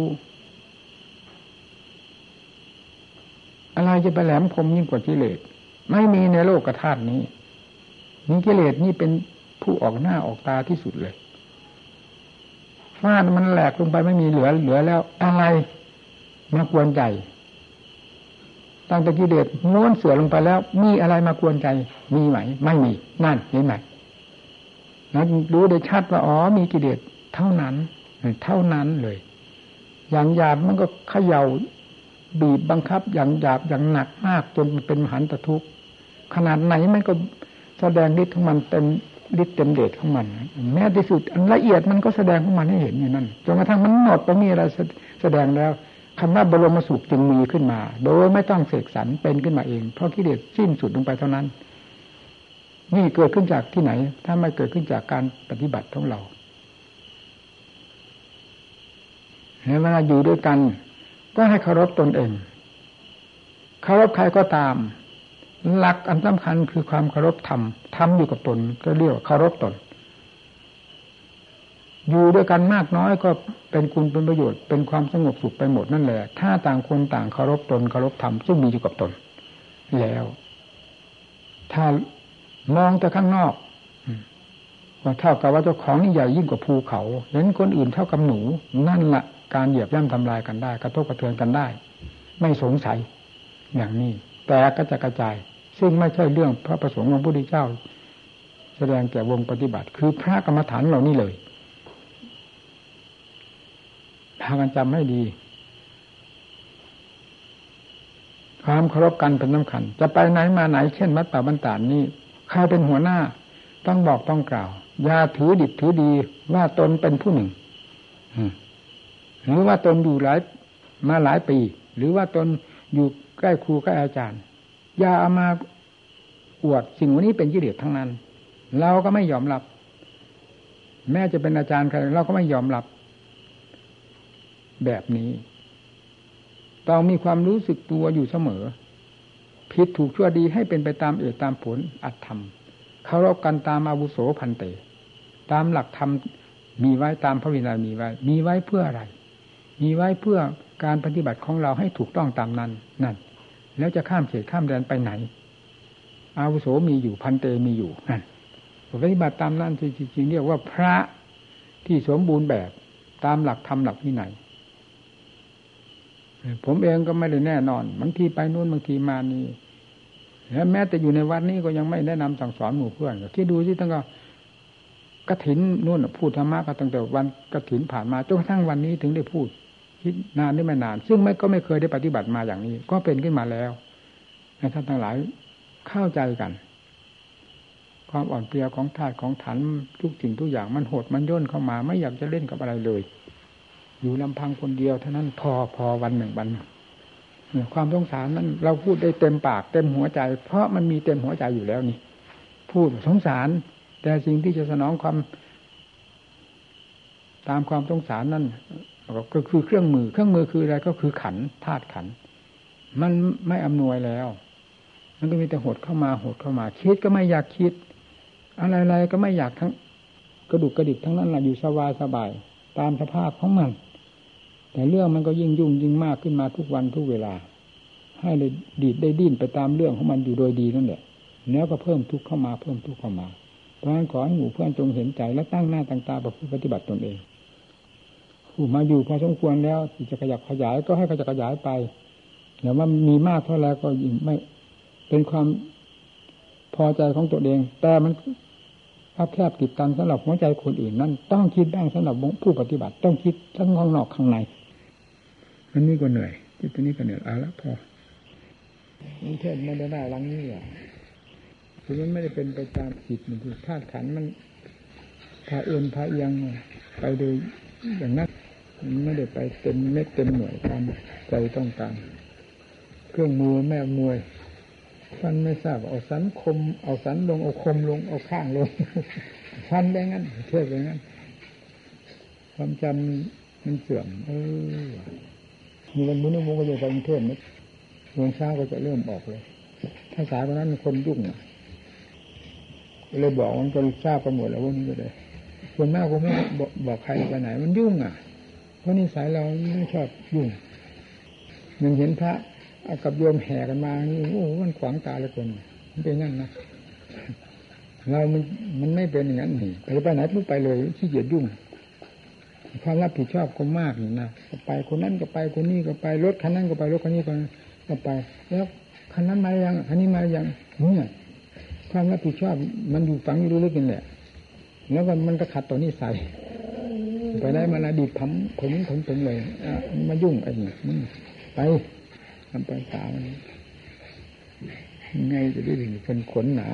อะไรจะไปแหลมคมยิ่งกว่ากิเลสไม่มีในโลกกธาตุนี้มีกิเลสนี่เป็นผู้ออกหน้าออกตาที่สุดเลยฟาดมันแหลกลงไปไม่มีเหลือเหลือแล้วอะไรมากวนใจ ตั้งแต่กิเลสม้วนเสือลงไปแล้ว มีอะไรมากวนใจ มีไหม ไม่มี นั่นเห็นไหมนั้นรู้ได้ชัดว่าอ๋อมีกิเลสเท่านั้น เท่านั้นเลย อย่างหยาบมันก็เขย่าบีบบังคับ อย่างหยาบอย่างหนักมากจนเป็นมหันตทุกข์ขนาดไหนมันก็แสดงฤทธิ์ของมันเต็มฤทธิ์เต็มเดชของมันแม้ที่สุดอันละเอียดมันก็แสดงของมันให้เห็นอย่างนั้นจนกระทั่งมันหมดไปมีอะไรแสดงแล้ว คำว่าบรมสุขจึงมีขึ้นมา โดยไม่ต้องเสกสรรเป็นขึ้นมาเอง เพราะกิเลสสิ้นสุดลงไปเท่านั้น นี่เกิดขึ้นจากที่ไหน ถ้าไม่เกิดขึ้นจากการปฏิบัติของเราเวลาอยู่ด้วยกัน ก็ให้เคารพตนเองเคารพใครก็ตาม หลักอันสำคัญคือความเคารพธรรมธรรมอยู่กับตนก็เรียกว่าเคารพตน อยู่ด้วยกันมากน้อยก็เป็นคุณเป็นประโยชน์เป็นความสงบสุขไปหมดนั่นแหละ ถ้าต่างคนต่างเคารพตนเคารพธรรมซึ่งมีอยู่กับตน แล้ว ถ้ามองแต่ข้างนอกว่าเท่ากับว่าเจ้าของนี่ใหญ่ยิ่งกว่าภูเขาเห็นคนอื่นเท่ากับหนู นั่นละการเหยียบย่ำทำลายกันได้ กระทบกระเทือนกันได้ ไม่สงสัย อย่างนี้ แต่ก็จะกระจาย ซึ่งไม่ใช่เรื่องพระประสงค์ของพระพุทธเจ้า แสดงแก่วงปฏิบัติ คือพระกรรมฐานเหล่านี้เลย พากันจำให้ดี ความเคารพกันเป็นสำคัญ จะไปไหนมาไหนเช่นวัดป่าบรรดานี่ใครเป็นหัวหน้า ต้องบอกต้องกล่าวอย่าถือดิบถือดีว่าตนเป็นผู้หนึ่งหรือว่าตนอยู่หลายมาหลายปี หรือว่าตนอยู่ใกล้ครูใกล้อาจารย์อย่าเอามาอวดสิ่งวันนี้เป็นกิเลสทั้งนั้น เราก็ไม่ยอมรับ แม้จะเป็นอาจารย์ใครเราก็ไม่ยอมรับ แบบนี้ต้องมีความรู้สึกตัวอยู่เสมอ ผิดถูกชั่วดีให้เป็นไปตามเอตตามผลอัตธรรมเคารพกันตามอาวุโสพันเต ตามหลักธรรมมีไว้ตามพระวินัยมีไว้ มีไว้เพื่ออะไร มีไว้เพื่อการปฏิบัติของเราให้ถูกต้องตามนั้นนั่น แล้วจะข้ามเขตข้ามแดนไปไหน อาวุโสมีอยู่พันเตมีอยู่นั่นปฏิบัติตามนั้นจริงๆเรียกว่าพระที่สมบูรณ์แบบตามหลักธรรมหลักวินัย ผมเองก็ไม่ได้แน่นอนบางทีไปนู่นบางทีมานี่แล้วแม้แต่อยู่ในวัดนี้ก็ยังไม่แนะนำสั่งสอนหมู่เพื่อนคิดดูสิตั้งก็กระถินนู่นพูดธรรมะก็ตั้งแต่วันกระถินผ่านมาจนกระทั่งวันนี้ถึงได้พูด คิดนานได้ไม่นาน ซึ่งไม่ก็ไม่เคยได้ปฏิบัติมาอย่างนี้ ก็เป็นขึ้นมาแล้วให้ท่านทั้งหลายเข้าใจกัน ความอ่อนเปลียของธาตุของฐานทุกสิ่งทุกอย่างมันโหดมันย่นเข้ามา ไม่อยากจะเล่นกับอะไรเลย อยู่ลำพังคนเดียวเท่านั้นพอพอวันหนึ่งวันความสงสารนั้นเราพูดได้เต็มปากเต็มหัวใจ เพราะมันมีเต็มหัวใจอยู่แล้วนี่ พูดสงสาร แต่สิ่งที่จะสนองความ ตามความสงสารนั่นก็คือเครื่องมือ เครื่องมือคืออะไรก็คือขันธาตุขัน มันไม่อำนวยแล้ว มันก็มีแต่หดเข้ามาหดเข้ามา คิดก็ไม่อยากคิด อะไรๆก็ไม่อยากทั้งกระดุกกระดิกทั้งนั้นแหละอยู่สบายสบาย ตามสภาพของมัน แต่เรื่องมันก็ยิ่งยุ่งยิ่งมากขึ้นมาทุกวันทุกเวลา ให้ได้ดีดได้ดิ้นไปตามเรื่องของมันอยู่โดยดีนั่นแหละแล้วก็เพิ่มทุกข์เข้ามาเพิ่มทุกข์เข้ามา เพราะฉะนั้นขอให้หมู่เพื่อนจงเห็นใจและตั้งหน้าตั้งตาประพฤติปฏิบัติตนเองผู้มาอยู่พอสมควรแล้วที่จะขยับขยายก็ให้ขยับขยายไปแต่ว่ามีมากเท่าไรก็ยิ่งไม่ เป็นความพอใจของตัวเอง แต่มันคับแคบติดตันสำหรับหัวใจคนอื่นนั่นต้องคิดบ้างสำหรับผู้ปฏิบัติ ต้องคิดทั้งข้างนอกข้างใน อันนี้ก็เหนื่อยที่ตัวนี้ก็เหนื่อยเอาละพอมันเทศไม่ได้ได้ลังนี้อะคือมันไม่ได้เป็นไปตามจิตมันคือธาตุขันมันพาเอื้อนพาเอียงไปโดยอย่างนั้นมันไม่ได้ไปเต็มเม็ดเต็มหน่วยตามใจต้องการเครื่องมือแม่มวยฟันไม่ทราบเอาสันคม เอาสันลงเอาคมลงเอาข้างลงฟันไปงั้นเทียบไปงั้นความจำมันเสื่อมเออ มีวันมุ้งมุ้งก็จะไปกรุงเทพนะเมืองเช้าก็จะเริ่มออกเลย ถ้าสายวันนั้นคนยุ่งเลยบอกมันก็ทราบไปหมดแล้วว่านี้ก็เลยคนมากก็ไม่บอกใครไปไหน มันยุ่งอะ เพราะนิสัยเราไม่ชอบยุ่งมันเห็นพระกับโยมแห่กันมานี่โอ้มันขวางตาเลยคนมันเป็นงั้นนะเรามันมันไม่เป็นอย่างนั้นนี่ไปไปไหนปุ๊บไปเลยขี้เกียจยุ่ง ความรับผิดชอบก็มากนี่นะก็ไปคนนั้นก็ไปคนนี้ก็ไปรถคันนั้นก็ไปรถคันนี้ก็ไป แล้วคันนั้นมายังคันนี้มายังเนี่ยความรับผิดชอบมันอยู่ฝังอยู่ลึกๆนี่แหละแล้วมันก็ขัดต่อนิสัยไปได้มาละดีพัมผมผมผมเลยมายุ่งไอ้นี่ไปทำไปสาวไงจะได้ถึงเป็นขนหนา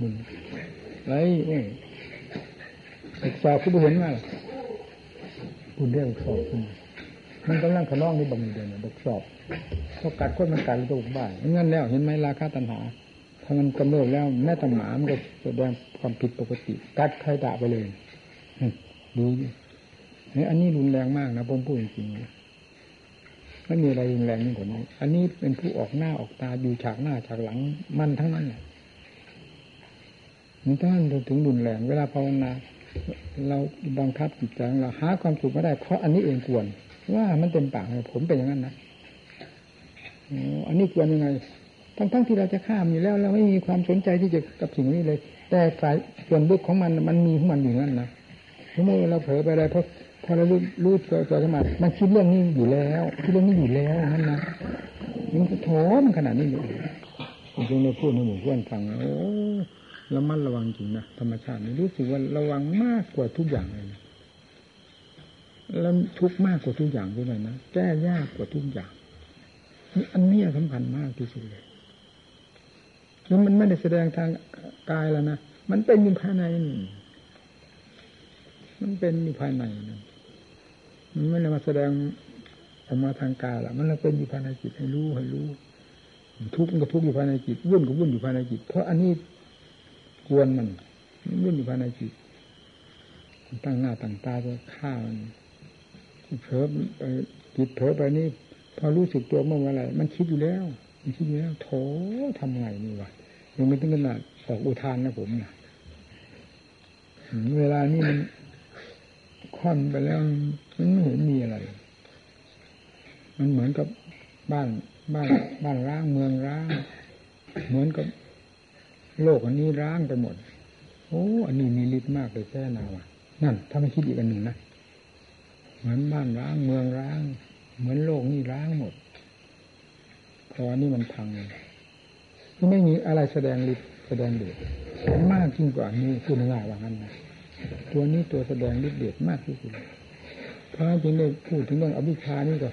มึงไรเอ้ย สอบคือเห็นว่าคุณเรียกสอบคุณมันกำลังขนองนี่บางเดือนบกสอบเขากัดคนมันกัดตัวบ้านงั้นแล้วเห็นไหมราคาตันหาถ้ามันกำเริบแล้วแม่ตหมามันก็แสดงความผิดปกติ กัดใครด่าไปเลยดูนี่อันนี้รุนแรงมากนะผมพูดจริงๆไม่มีอะไรรุนแรงนี่กว่านี้ อันนี้เป็นผู้ออกหน้าออกตาอยู่ฉากหน้าฉากหลังมันทั้งนั้นแหละมันท่านถึงรุนแรง เวลาภาวนา เราบังคับจิตใจเราหาความสุขไม่ได้เพราะอันนี้เองกวนว่ามันเต็มปากเลยผมเป็นอย่างนั้นนะอันนี้กวนยังไงทั้งทั้งที่เราจะข้ามอยู่แล้วเราไม่มีความสนใจที่จะกับสิ่งนี้เลย แต่ฝ่ายส่วนลึกของมันมันมีของมันอยู่นั่นนะเมื่อเราเผลอไปอะไรเพราะพอเรารู้รู้ตัวตัวขึ้นมามันคิดเรื่องนี้อยู่แล้วคิดเรื่องนี้อยู่แล้วนั่นนะมันโถมขนาดนี้อยู่ผมจึงได้พูดในหมู่เพื่อนฟังโอ้ ระมัดระวังจริงนะธรรมชาตินี่รู้สึกว่าระวังมากกว่าทุกอย่างเลยนะแล้วทุกมากกว่าทุกอย่างด้วยนะแก้ยากกว่าทุกอย่างนี่อันนี้สำคัญมากที่สุดเลยแล้วมันไม่ได้แสดงทางกายแล้วนะมันเป็นอยู่ภายในมันเป็นอยู่ภายในนะมันไม่ได้มาแสดงออกมาทางกายละมันเป็นอยู่ภายในจิตให้รู้ให้รู้ทุกข์มันก็ทุกข์อยู่ภายในจิตวุ่นก็วุ่นอยู่ภายในจิต เพราะอันนี้ กวนมันวุ่นอยู่ภายในจิตตั้งหน้าตั้งตาจะฆ่ามันเผลอไปจิตเผลอไปนี่พอรู้สึกตัวเมื่อไรมันคิดอยู่แล้ว มันคิดอยู่แล้วโถทำไงนี่วะยังไม่ถึงขนาดออกอุทานนะผมนะเวลานี้มันคว่ำไปแล้วมันไม่เห็นมีอะไร มันเหมือนกับบ้านบ้านบ้านร้างเมืองร้าง เหมือนกับ โลกอันนี้ร้างไปหมด โอ้อันนี้มีฤทธิ์มากเลยแท้นาว่ะ นั่น ถ้าไม่คิดอีกอันหนึ่งนะเหมือนบ้านร้างเมืองร้าง เหมือนโลกนี่ร้างหมดพอนี่มันพังก็ไม่มีอะไรแสดงฤทธิ์แสดงเดชมากยิ่งกว่านี้พูดง่ายว่างั้นนะตัวนี้ตัวแสดงฤทธิ์เดชมากที่สุดพระจึงได้พูดถึงเรื่องอวิชานี่ก็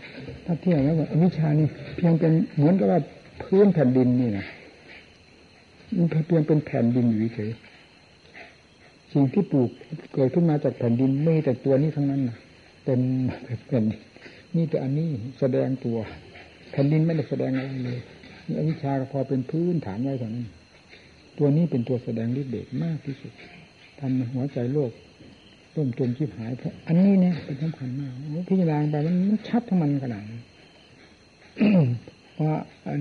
ถ้าเทียบแล้วอวิชานี่เพียงเป็นเหมือนกับว่าพื้นแผ่นดินนี่นะ มันเพียงเป็นแผ่นดินอยู่เฉยสิ่งที่ปลูกเกิดขึ้นมาจากแผ่นดินไม่แต่ตัวนี้ทั้งนั้นนะเต็มแผ่นนี่แต่อันนี้แสดงตัว แผ่นดินไม่ได้แสดงอะไรเลยอวิชาพอเป็นพื้นฐานไว้เท่านั้น ตัวนี้เป็นตัวแสดงฤทธิ์เดชมากที่สุดทำหัวใจโลกร่มจมชีพหายเพราะอันนี้เนี่ยเป็นสำคัญมากพิจารณาไปมันมันชัดทั้งมันขนาดนี้ว่าอัน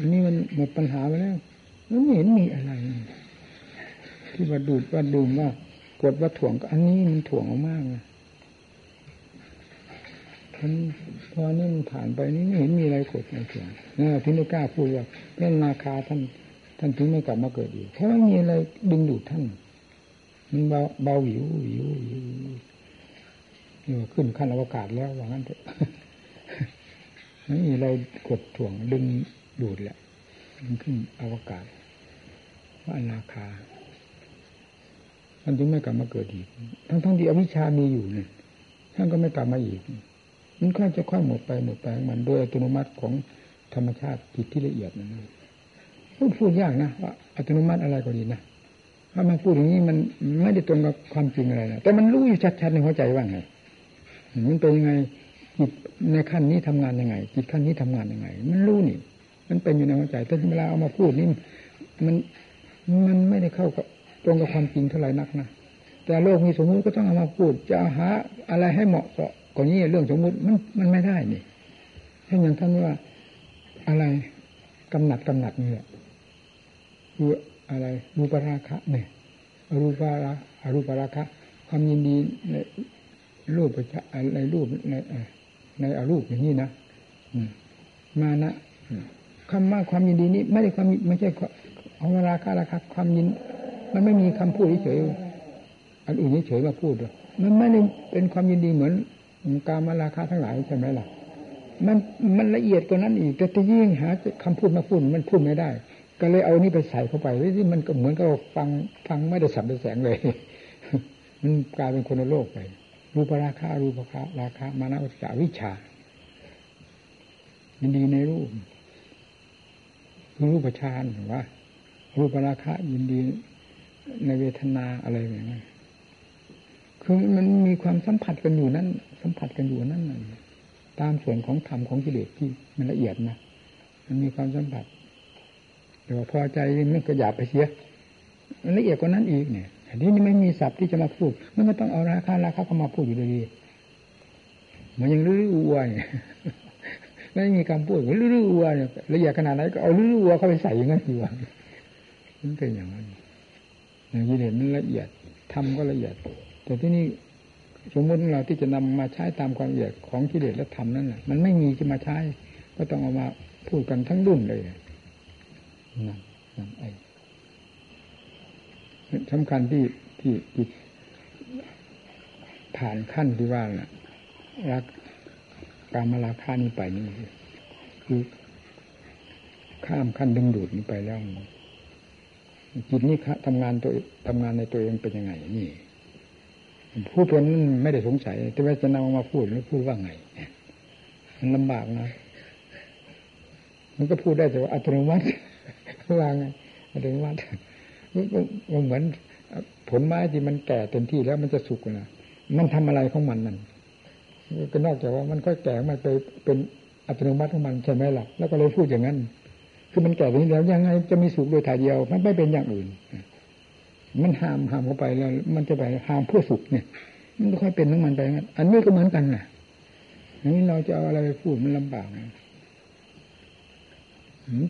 อันนี้มันหมดปัญหาไปแล้วมันไม่เห็นมีอะไร ที่ว่าดูดว่าดูมว่ากดว่าถ่วงอันนี้มันถ่วงมากเลยมันพอนี่มันผ่านไปนี่ไม่เห็นมีอะไรกดในเสียงนะถึงไม่กล้าพูดว่าเรื่องนาคาท่านท่านถึงไม่กลับมาเกิดอีกเพราะไม่มีอะไรดึงดูดท่าน มันเบาเบาหิวหิวหิวนี่ขึ้นขั้นอวกาศแล้วว่างั้นเถอะไม่มีอะไรกดถ่วงดึง ดูดแหละมันขึ้นอวกาศว่าอนาคาท่านจึงไม่กลับมาเกิดอีก ทั้งทั้งที่อวิชามีอยู่เนี่ยท่านก็ไม่กลับมาอีก มันก็จะค่อยหมดไปหมดไปมันโดยอัตโนมัติของธรรมชาติจิตที่ละเอียดนั่นพูดพูดยากนะว่าอัตโนมัติอะไรก็ดีนะถ้ามาพูดอย่างนี้มันไม่ได้ตรงกับความจริงอะไรนะแต่มันรู้อยู่ชัดๆในหัวใจว่าไงมันเป็นยังไงจิตในขั้นนี้ทำงานยังไงจิตขั้นนี้ทำงานยังไง มันรู้นี่ มันเป็นอยู่ในหัวใจแต่เวลาเอามาพูดนี่มันมันไม่ได้เข้ากับตรงกับความจริงเท่าไหร่นักนะแต่โลกมีสมมุติก็ต้องเอามาพูด จะหาอะไรให้เหมาะเสาะกว่านี้เรื่องสมมุติมันมันไม่ได้นี่เช่นอย่างท่านว่าอะไรกำหนัดกำหนัดนี่แหละคืออะไรรูปราคะเนี่ยรูปาระอรูปราคะ ความยินดีในรูปในรูปในในอรูปอย่างนี้นะมานะ คำว่าความยินดีนี้ ไม่ได้ความไม่ใช่เอาราคะราคะความยิน มันไม่มีคำพูดเฉยอันอื่นเฉยมาพูดมันไม่ได้เป็นความยินดีเหมือนการมาราคาทั้งหลายใช่ไหมล่ะมันมันละเอียดกว่านั้นอีกแต่ที่ยิ่งหาคำพูดมาพูดมันพูดไม่ได้ ก็เลยเอานี่ไปใส่เข้าไปที่มันก็เหมือนกับฟังฟังไม่ได้สับได้แสงเลย มันกลายเป็นคนโลกไปรูปราคารูปราคาราคามานะวิชาวิชายินดีในรูป รูปฌานว่ารูปราคายินดีในเวทนาอะไรอย่างนี้ยคือมันมีความสัมผัสกันอยู่นั้นสัมผัสกันอยู่นั่นตามส่วนของธรรมของกิเลสที่มันละเอียดนะมันมีความสัมผัสแต่ว่าพอใจมันก็หยาบไปเสียมันละเอียดกว่านั้นอีกเนี่ยอันนี้ไม่มีศัพท์ที่จะมาพูด มันก็ต้องเอาราคาราคาเข้ามาพูดอยู่ดีมันยังรื้อวัวย ไม่มีคำพูดรื้อวัวเนี่ยละเอียดขนาดไหนก็เอารื้อวัวเข้าไปใส่อย่างนั้นดีกว่ามันเป็นอย่างนั้นอย่างกิเลสมันละเอียดทำก็ละเอียด แต่ที่นี่สมมติเราที่จะนำมาใช้ตามความละเอียดของกิเลสและธรรมนั่นแหละมันไม่มีจะมาใช้ ก็ต้องเอามาพูดกันทั้งรุ่นเลยนั่นนั่นไอ้สำคัญที่ที่ผ่านขั้นที่ว่าน่ะรัก การมาลาคานี้ไปนี่คือข้ามขั้นดึงดูดนี้ไปแล้วจิตนี้ทำงานตัวทำงานในตัวเองเป็นยังไง นี่ผู้คนนั้นไม่ได้สงสัย แต่ว่าจะนำมาพูดแล้วพูดว่าไงมันลำบากนะมันก็พูดได้แต่ว่าอัตโนมัติว่าไงอัตโนมัติมันเหมือนผลไม้ที่มันแก่เต็มที่แล้วมันจะสุกนะมันทำอะไรของมันนั่น ก็นอกจากว่ามันก็แก่มาไปเป็นอัตโนมัติของมันใช่ไหมล่ะแล้วก็เลยพูดอย่างนั้น คือมันแก่ไปแล้วยังไงจะมีสุกโดยถ่ายเดียว มันไม่เป็นอย่างอื่น มันห้ามห้ามเข้าไปแล้ว มันจะไปห้ามเพื่อสุขเนี่ย มันก็ค่อยเป็นของมันไปงั้นอันนี้ก็เหมือนกันนะอันนี้เราจะเอาอะไรไปพูดมันลำบากนะ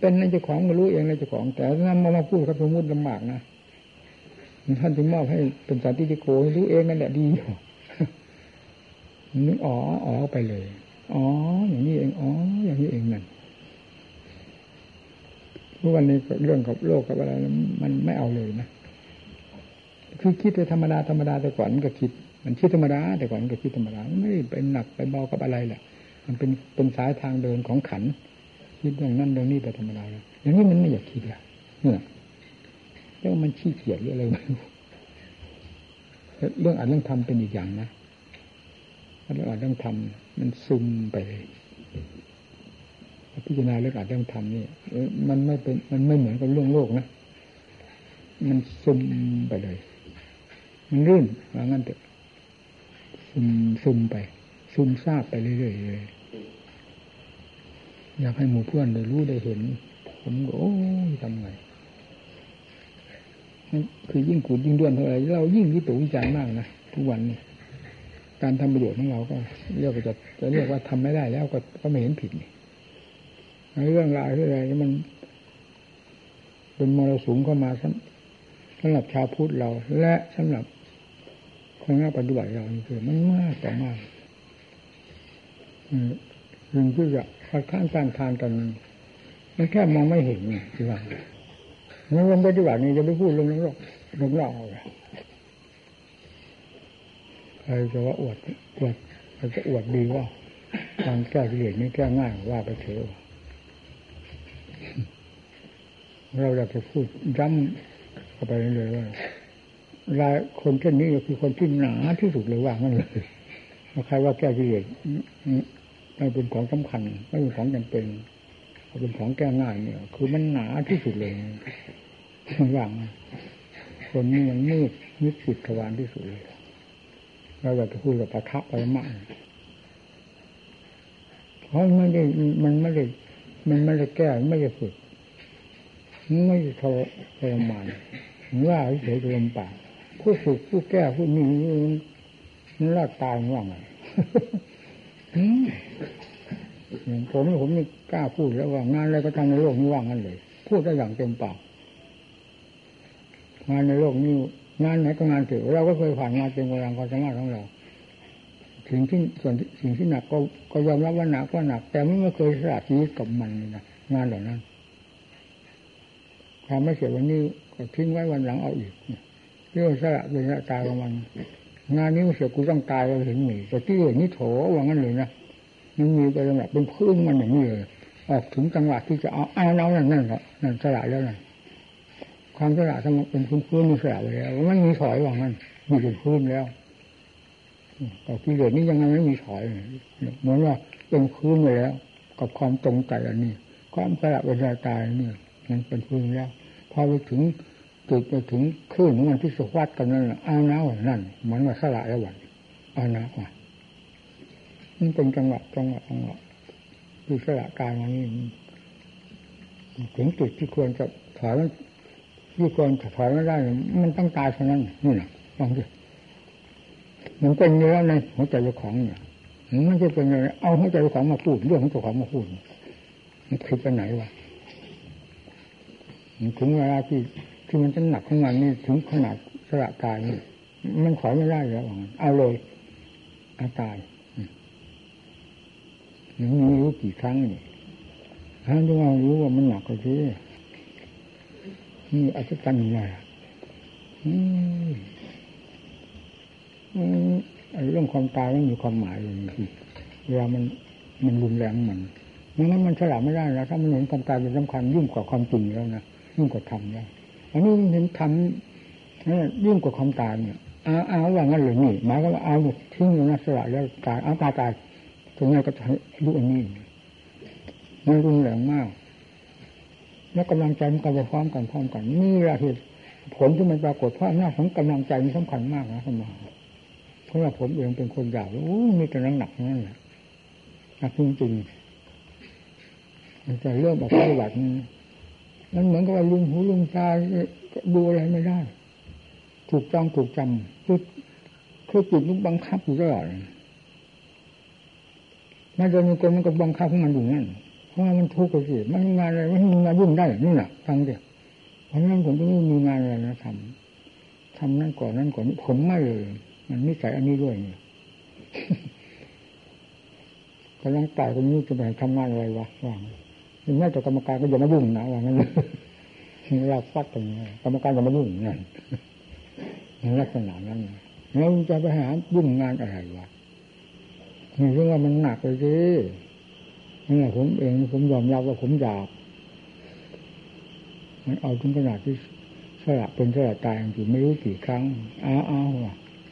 เป็นในเจ้าของมารู้เองในเจ้าของ แต่นำมามาพูดครับสมมติลำบากนะท่านจึงมอบให้เป็นสันติโกรู้เองนั่นแหละดีอยู่ นึกอ๋ออ๋อไปเลย อ๋อ อย่างนี้เองอ๋อ อย่างนี้เองนั่นทุกวันนี้เรื่องกับโลกกับอะไรมันไม่เอาเลยนะคือคิดไปธรรมดาธรรมดาแต่ก่อนมันก็คิด มันคิดธรรมดาแต่ก่อนมันก็คิดธรรมดาไม่เป็นหนักไปเบากับอะไรแหละมันเป็นเป็นสายทางเดินของขัน คิดเรื่องนั้นเรื่องนี้ไปธรรมดาแล้วอย่างนี้มันไม่อยากคิดละเนี่ยแล้วมันขี้เกียจหรืออะไรไม่รู้เรื่องอ่านเรื่องทำเป็นอีกอย่างนะ เรื่องอ่านเรื่องทำมันซึมไปเลยพิจารณาเรื่องอ่านเรื่องทำนี่มันไม่เป็นมันไม่เหมือนกับเรื่องโลกนะมันซึมไปเลย มันรื่นว่างั้นเถอะซึมซึมไปซึมซาบไปเรื่อยๆเลยอยากให้หมู่เพื่อนได้รู้ได้เห็น ผมก็โอ้ยทำไงคือยิ่งขุดยิ่งด้วนเท่าไรเรายิ่งวิตกวิจารมากนะทุกวันนี้ การทำประโยชน์ของเราก็เรียกว่าจะจะเรียกว่าทำไม่ได้แล้วก็ก็ไม่เห็นผิดนี่เรื่องราวเรื่องอะไรมัน เป็นมรสุมเข้ามาสำหรับชาวพุทธเรา และสำหรับคนงานปฏิบัติเราคือ มันมากต่อมากสิ่งที่จะคัดค้านการทานกันมันแค่มองไม่เห็นที่ว่าในวันปฏิบัตินี้จะไม่พูดเรื่องนั้นหรอกเรื่องเล่าเลย รจะว่าอวดอวดใครจะอวดดีว่าการแก้กิเลสนี่แก้ง่ายว่าไปเถอะเราอยากจะพูดย้ำเข้าไปเลยว่ารายคนเช่นนี้ก็คือคนที่หนาที่สุดเลยว่างั้นเลยใครว่าแก้กิเลสไม่เป็นของสำคัญ ไม่เป็นของจำเป็นเป็นของแก้ง่ายเนี่ย คือมันหนาที่สุดเลยมันว่างคนนี้มันมืดมิดปิดทวารที่สุดเลย เราอยากจะพูดกับปะทะไปมากเพราะไม่ได้มันไม่ได้มันไม่ได้แก้ไม่ได้ฝึกไม่ได้ทรมานว่าเฉยๆลมปากผู้ฝึกผู้แก้ผู้นี้มันรอดตายว่างไงผมผมนี่กล้าพูดแล้วว่างานอะไรก็ทำในโลกนี้ว่างกันเลย พูดได้อย่างเต็มปากงานในโลกนี้ งานไหนก็งานเถอะเราก็เคยผ่านงานเป็นกำลังความสามารถของเราสิ่งที่ส่วนสิ่งที่หนักก็ก็ยอมรับว่าหนักก็หนัก แต่ไม่เคยสละชีวิตกับมันนะงานเหล่านั้นความไม่เสียวันนี้ก็ทิ้งไว้วันหลังเอาอีกเรื่องสละเป็นตายของมัน งานนี้เสียกูต้องตายเราเห็นหนีแต่ที่เห็นนี่โถว่างั้นเลยนะมันมีไปแบบเป็นพื้นมันอย่างนี้เลยออกถึงจังหวะที่จะเอาเอาเอานั่นนั่นนั่นสละแล้วนั่น ความสละทั้งเป็นพื้นพื้นมีสละไปแล้วมันมีถอยว่างั้นมีเป็นพื้นแล้วแต่ที่เลือนี้ยังไงไม่มีถอยเหมือนว่าเป็นพื้นไปแล้ว กับความตรงใจอันนี้ ความสละเวลาตายนี่มันเป็นพื้นแล้ว พอไปถึงจุดไปถึงคลื่นของมันที่สวัดกันนั่นอาน้านั่นเหมือนว่าสละแล้ววันอานาว่ะมันเป็นจังหวะจังหวะจังหวะคือสละกายมานี่ถึงจุดที่ควรจะถอยมัน ที่ควรถอยไม่ได้ มันต้องตายเท่านั้นนี่นะลองดูมันเป็นเนื้อในหัวใจเจ้าของเนี่ยมันจะเป็นอะไรเอาหัวใจเจ้าของมาพูดเรื่องของเจ้าของมาพูดมันคือไปไหนวะถึงเวลาที่ที่มันจะหนักของมันนี่ถึงขนาดสละกายนี่มันถอยไม่ได้แล้วเอาเลยเอาตายไม่รู้กี่ครั้งนี่ท่านจะว่ารู้ว่ามันหนักก็ที่ นี่อัศจรรย์เลยเรื่องความตายมันมีความหมายอย่างนี้เวลามันมันรุนแรงมันงั้นมันฉลาดไม่ได้แล้วถ้ามันเห็นความตายเป็นสำคัญยิ่งกว่าความจริงแล้วนะยิ่งกว่าธรรมแล้วอันนี้เห็นธรรมยิ่งกว่าความตายเนี่ยเอาเอาว่างั้นเลยนี่หมายก็ว่าเอาทิ้งนะสละแล้วตายเอาตายตายตรงนี้ก็จะรู้อันนี้มันรุนแรงมาก แล้วกำลังใจมันก็จะพร้อมกันพร้อมกันนี่แหละเหตุผลที่มันปรากฏเพราะอำนาจของกำลังใจมันสำคัญมากนะคุณหมอเพราะว่าผมเองเป็นคนอยากโอ้มีแต่นังหนักนั่นแหละหนักจริงๆมันจะเริ่มออกปฏิบัตินี่มันเหมือนกับว่าลุงหูลุงตาดูอะไรไม่ได้ ถูกจ้องถูกจำคือคือจิตมันบังคับอยู่ตลอดมันจะมีคนมันก็บังคับให้มันอยู่นั่น เพราะว่ามันทุกข์สิมันมีงานอะไรมันมีงานยุ่งได้นี่แหละฟังเดียวเพราะนั้นผมต้องมีงานอะไรนะทำทำนั่นก่อนนั่นก่อนผมไม่เลยมันนิสัยอันนี้ด้วยเนี่ยกำลังตายคนนี้จะไปทำงานอะไรวะว่างถึงแม้แต่กรรมการก็อย่ามายุ่งนะว่างั้นเราฟัดตรงนี้กรรมการอย่ามายุ่งนั่นลักษณะนั้นแล้วจะไปหายุ่งงานอะไรวะนี่เรื่องว่ามันหนักเลยสิ นี่ผมเองผมยอมรับว่าผมอยากมันเอาถึงขนาดที่สละเป็นสละตายจริงไม่รู้กี่ครั้งเอาเอา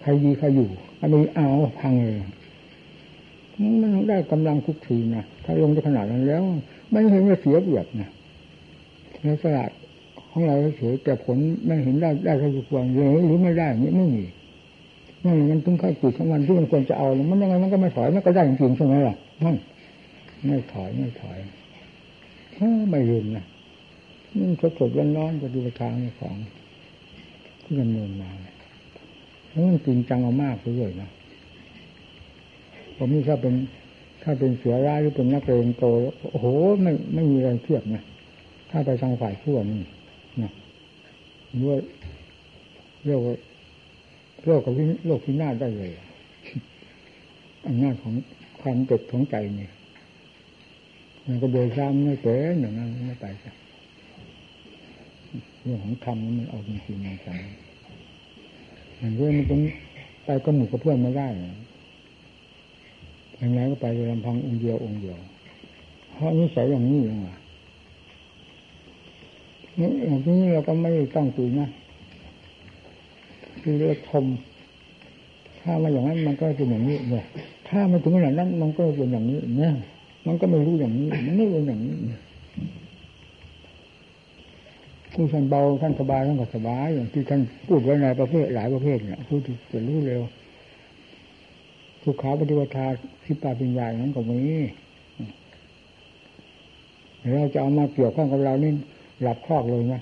ใครดีใครอยู่อันนี้เอาพังเลยมันได้กำลังทุกทีนะถ้าลงจะขนาดนั้นแล้ว ไม่เห็นว่าเสียเปรียบนะในสละของเราเฉยแต่ผลไม่เห็นได้ได้เท่าที่ควรเลยหรือไม่ได้นี้ไม่มีนี่มันถึงขั้นจุดของมันที่มันควรจะเอา มันยังไงมันก็ไม่ถอยมันก็ได้จริงๆใช่ไหมล่ะนั่น ไม่ถอยไม่ถอยไม่ลืมนะนี่สดสดร้อนร้อนจะดูทางของที่ดำเนินมาแล้วมันจริงจังเอามากเลยนะผมนี่ถ้าเป็น ถ้าเป็นเสือร้ายหรือเป็นนักเรียนโตโอ้โหไม่ไม่มีอะไรเทียบนะถ้าไปทางฝ่ายขั้วนี่นะด้วยเรียกว่าโลกกับโลกพินาศได้เลยอำนาจของความเจ็บของใจนี่ มันก็โดยซ้ำไม่เป็นอย่างนั้นไม่ไปจ้ะเรื่องของธรรมมันเอาจริงๆจังมันเรื่องมันต้องไปก็หมู่กับเพื่อนไม่ได้อย่างไรก็ไปโดยลำพังองค์เดียวองค์เดียว เพราะนิสัยอย่างนี้เองว่ะอย่างนี้เราก็ไม่ต้องคุยนะคือเรื่องชมถ้ามาอย่างนั้นมันก็เป็นอย่างนี้เนี่ยถ้ามาถึงขนาดนั้นมันก็เป็นอย่างนี้เนี่ย มันก็ไม่รู้อย่างนี้ มันไม่เป็นอย่างนี้ผู้ท่านเบาท่านสบายท่านก็สบายอย่างที่ท่านพูดไว้ในประเภทหลายประเภทเนี่ยผู้ที่จะรู้เร็วสุขาปฏิวัติสิปาปิญญาอย่างนั้นก็มีเราจะเอามาเกี่ยวข้องกับเรานี่หลับครอกเลยนะ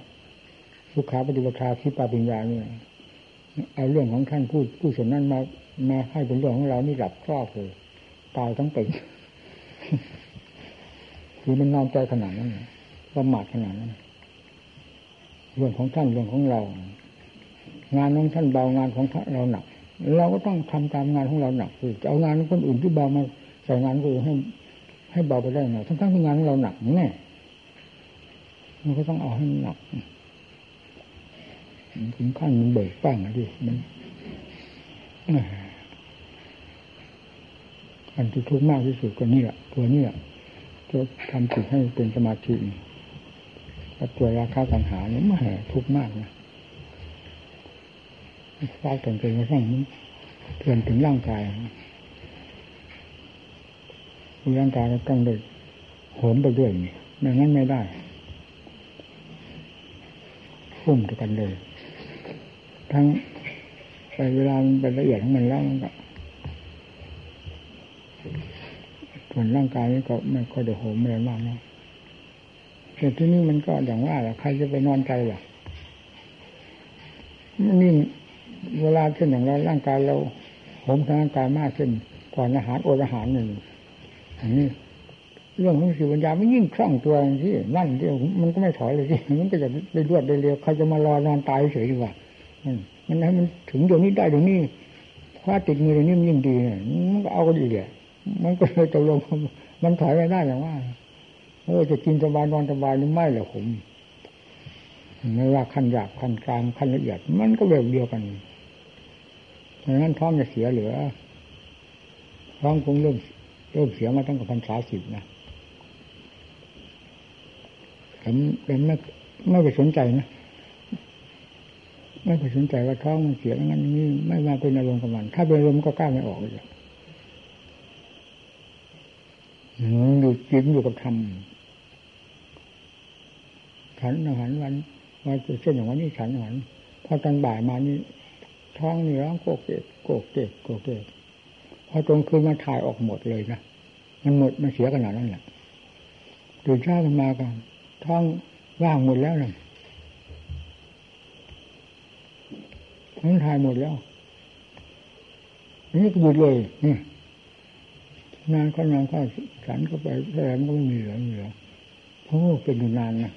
สุขาปฏิวัติสิปาปิญญาเนี่ยเอาเรื่องของท่านพูดผู้สนนั้นมามาให้เป็นเรื่องของเรานี่หลับครอบเลยตายทั้งเป็น คือมันนอนใจขนาดนั้นประมาทขนาดนั้นเรื่องของท่านเรื่องของเรา งานของท่านเบางานของเราหนัก เราก็ต้องทำตามงานของเราหนักคือจะเอางานคนอื่นที่เบามาใส่งานคนอื่นให้ ให้เบาไปได้ไงทั้งทั้งที่งานของเราหนักแน่มันก็ต้องเอาให้หนักถึงขั้นมันเบิกบ้างอะดิมัน อันที่ทุกข์มากที่สุดก็นี่แหละตัวนี้แหละจะทำจิตให้เป็นสมาธิกับตัวราคาสังหารนี่ไม่ทุกข์มากนะเศร้าถึงเป็นกระทั่งเพื่อนถึงร่างกายร่างกายก็ต้องเลยโหมไปด้วยนี่ไม่งั้นไม่ได้พุ่มกันเลย ทั้งไปเวลามันเป็นละเอียดของมันแล้วมันก็ ส่วนร่างกายนี้ก็ไม่ค่อยได้โหมอะไรมากนะแต่ที่นี่มันก็อย่างว่าแหละใครจะไปนอนใจล่ะนี่เวลาเช่นอย่างเราร่างกายเราโหมทางร่างกายมากเช่นก่อนอาหารอดอาหารหนึ่งอันนี้เรื่องของสิวัญญาไม่ยิ่งคล่องตัวที่นั่นเดียวมันก็ไม่ถอยเลยที่มันก็จะไปรวดไปเร็วใครจะมารอนอนตายเฉยดีกว่ามันให้มันถึงเดี๋ยวนี้ได้เดี๋ยวนี้คว้าติดมือเดี๋ยวนี้มันยิ่งดีเนี่ยมันก็เอาก็ดีเลย มันก็เลยตกลงมันถอยไม่ได้อย่างว่าเออจะกินสบายนอนสบายหรือไม่เหรอผมไม่ว่าขั้นหยาบขั้นกลางขั้นละเอียด มันก็แบบเดียวกันเพราะนั้นท้องจะเสียเหลือท้องคงเริ่มเริ่มเสียมาตั้งแต่พรรษาสิบนะแต่แต่ไม่ไม่ไปสนใจนะไม่ไปสนใจว่าท้องมันเสียงั้นนี่ไม่มาเป็นอารมณ์กับมัน ถ้าเป็นอารมณ์ก็กล้าไม่ออกเลย อยู่จิตอยู่กับธรรมฉันอาหารวันวันเช่นอย่างวันนี้ฉันอาหารพอตอนบ่ายมานี่ท้องนี่ร้องโกเกกโกเกกโกเกกพอตรงคืนมาถ่ายออกหมดเลยนะมันหมดมันเสียขนาดนั้นแหละตื่นเช้ามากันท้องว่างหมดแล้วนะมันถ่ายหมดแล้วนี่ก็หยุดเลยนี่ นานก็นานก็ฉันก็ไปแล้ก็ไม่มีเหลือเหลือเพราะเป็นอยู่นานนะ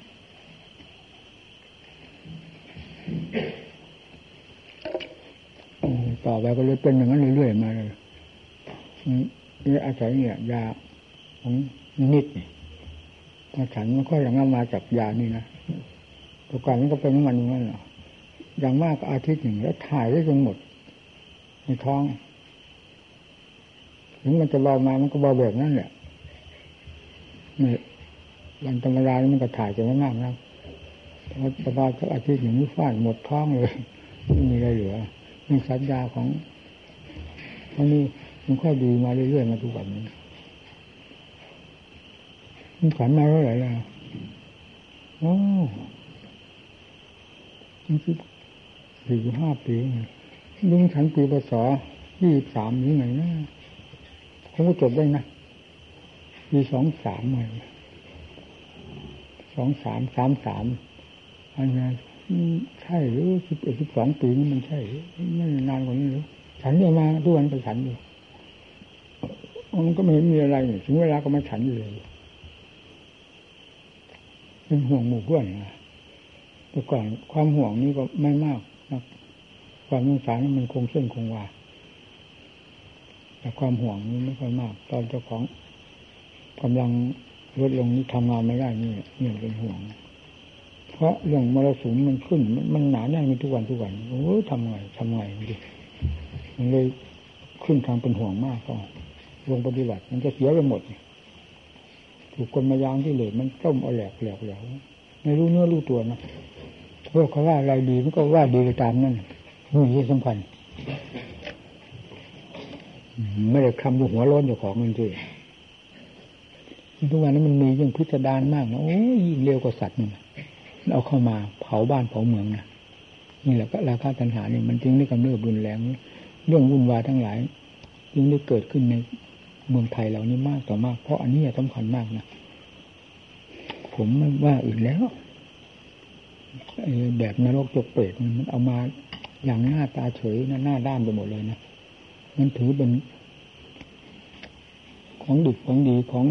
ต่อไปก็เลยเป็นอย่างนั้นเรื่อยๆมาเลยนี่อาศัยเนี่ยยาของนิดนี่พอฉันมันค่อยระงับมาจากยานี่นะตัวก่อนมันก็เป็นน้ำมันอย่างนั้นหรออย่างมากอาทิตย์หนึ่งแล้วถ่ายได้จนหมดในท้อง ถึงมันจะเบามามันก็เบาแบบนั้นแหละนี่วันธรรมดานี่มันก็ถ่ายจะไม่มากนะพอสบายก็อาทิตย์หนึ่งนี่ฟาดหมดท้องเลยไม่มีอะไรเหลือมีสัญญาของอันนี้มันค่อยดีมาเรื่อยๆมาทุกวันนี้มันขันมาเท่าไหร่แล้วโอ้มันคือสี่ห้าปีลุงฉันปีพศยี่สามนี้ไงนะ เขาก็จบได้นะปีสองสามเลยสองสามสามสามอันนี้ใช่หรือสิบเอ็ดสิบสองปีนี่มันใช่ไม่นานกว่านี้หรือฉันเนี่ยมาทุกวันไปฉันอยู่มันก็ไม่มีอะไรถึงเวลาก็มาฉันอยู่เลยเป็นห่วงหมู่เพื่อนนะแต่ก่อนความห่วงนี้ก็ไม่มากนะความสงสารมันคงเส้นคงวา แต่ความห่วงนี่ไม่ค่อยมาก ตอนเจ้าของกำลังลดลงนี่ทำงานไม่ได้นี่เนี่ยเป็นห่วง เพราะเรื่องมรสุมมันขึ้น มันหนาแน่นทุกวันทุกวันโอ้ทำไงทำไงดิมันเลยขึ้นทางเป็นห่วงมากก็ลงปฏิบัติ มันจะเสียไปหมดถูกคนมายางที่เหลือมันต้มเอาแหลกแหลกแหลกไม่รู้เนื้อรู้ตัวนะเพราะเขาว่าอะไรดีมันก็ว่าดีไปตามนั่นนี่ที่สำคัญ ไม่ได้คำดูหัวร้อนอยู่ของมันด้วยทุกวันนี้มันมียิ่งพิสดารมากนะโอ้ยิ่งเร็วกว่าสัตว์นี่เอาเข้ามาเผาบ้านเผาเมืองนะนี่แหละก็ราคาตัญหานี่มันจึงได้กำเริบรุนแรงเรื่องวุ่นวายทั้งหลายจึงได้เกิดขึ้นในเมืองไทยเรานี่มากต่อมาก เพราะอันนี้สำคัญมากนะผมไม่ว่าอื่นแล้วแบบนรกจกเปรตมันเอามาอย่างหน้าตาเฉยนะหน้าด้านไปหมดเลยนะ มันถือเป็นของดุของดีของ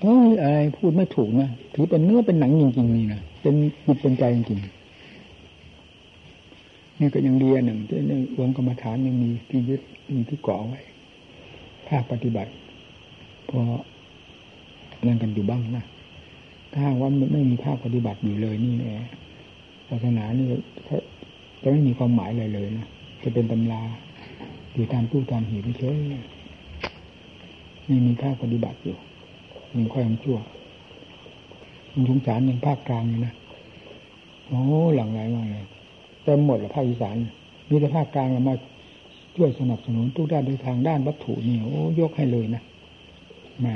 เอ้ยอะไรพูดไม่ถูกนะถือเป็นเนื้อเป็นหนังจริงๆนี่นะเป็นจิตเป็นใจจริงๆนี่ก็ยังเดียหนึ่งที่ในวงกรรมฐานยังมีที่ยึดมีที่เกาะไว้ภาคปฏิบัติ พอนั่งกันอยู่บ้างนะถ้าว่าไม่มีภาคปฏิบัติอยู่เลยนี่แหละศาสนานี่จะไม่มีความหมายอะไรเลยนะจะเป็นตำรา อยู่ตามตู้ตามหีบเฉยนี่มีภาคปฏิบัติอยู่ยังค่อยยังชั่วมันสงสารยังภาคกลางอยู่นะโอ้หลังไหลมากเลยเต็มหมดล้วภาคอีสานมีแต่ภาคกลางมาช่วยสนับสนุนทุกด้านโดยทางด้านวัตถุนี่โอ้ยกให้เลยนะมา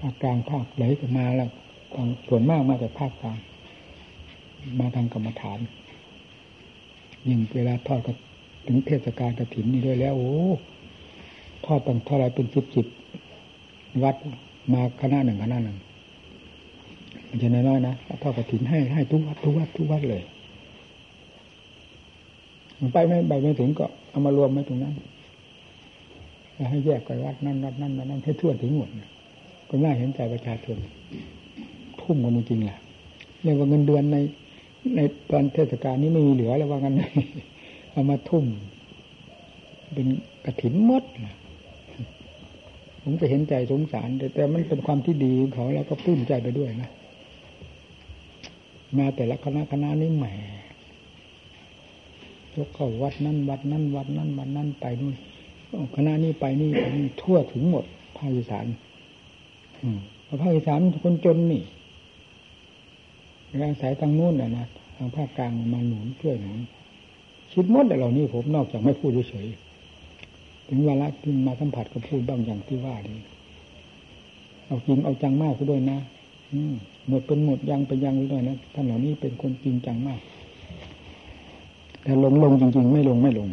ภาคกลางภาคไหลก็มาแล้วส่วนมากมาจากภาคกลาง มาทางกรรมฐานยิ่งเวลาทอดก็ ถึงเทศกาลกระถินนี่ด้วยแล้ว โอ้ทอดตั้งเท่าไรเป็นสิบสิบวัดมาคณะหนึ่งคณะหนึ่งมันจะน้อยๆนะทอดกระถินให้ให้ทุกวัดทุกวัดทุกวัดเลยไปไม่ไปไม่ถึงก็เอามารวมไว้ตรงนั้นแล้วให้แยกกันวัดนั่นวัดนั่นวัดนั่นให้ทั่วถึงหมดก็น่าเห็นใจประชาชนทุ่มกันจริงๆแหละเรียกว่าเงินเดือนในในตอนเทศกาลนี้ไม่มีเหลือแล้วว่างั้น เอามาทุ่ม เป็นกระถินมดผมก็เห็นใจสงสาร แต่แต่มันเป็นความที่ดีของเขาแล้วก็ปลื้มใจไปด้วยนะมาแต่ละคณะคณะนี้แหมยกเข้าวัดนั้นวัดนั้นวัดนั้นวัดนั้นไปนู่นคณะนี้ไปนี่ไปนี่ทั่วถึงหมดภาคอีสานอืมภาคอีสานคนจนนี่แรงสายทางนู้นนะนะทางภาคกลางมาหนุนช่วยหนุน คิดมดแต่เหล่านี้ผมนอกจากไม่พูดเฉยถึงเวลาที่มาสัมผัสก็พูดบ้างอย่างที่ว่าดีเอาจริงเอาจังมากก็ด้วยนะอืหมดเป็นหมดยังเป็นยังด้วยนะท่านเหล่านี้เป็นคนจริงจังมาก แต่ลงลงจริง ๆ ไม่ลงไม่ลง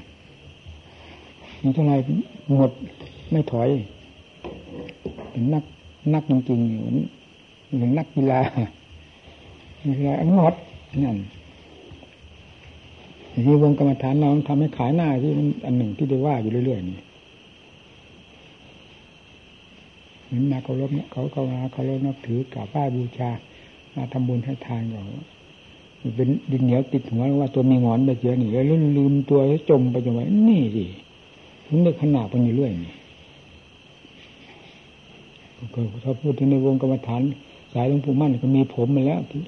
มีเท่าไรหมดไม่ถอยเป็นนักนักจริงๆเหมือนเหมือนนักกีฬากีฬาอันหมดนั่น ที่วงกรรมฐานเราทำให้ขายหน้าที่มันอันหนึ่งที่ได้ว่าอยู่เรื่อยๆนี่เห็นมาเคารพเนี่ยเขาเขามาเคารพนับถือกราบไหว้บูชา มาทำบุญให้ทานก่อนเป็นดินเหนียวติดหัวว่าตัวมีงอนไปเจอหนีแล้วลืมตัวแล้วจมไปจนไว้นี่สิถึงได้ขนาดไปอยู่เรื่อยนี่ถ้าพูดถึงในวงกรรมฐาน สายหลวงปู่มั่นก็มีผมมาแล้วที่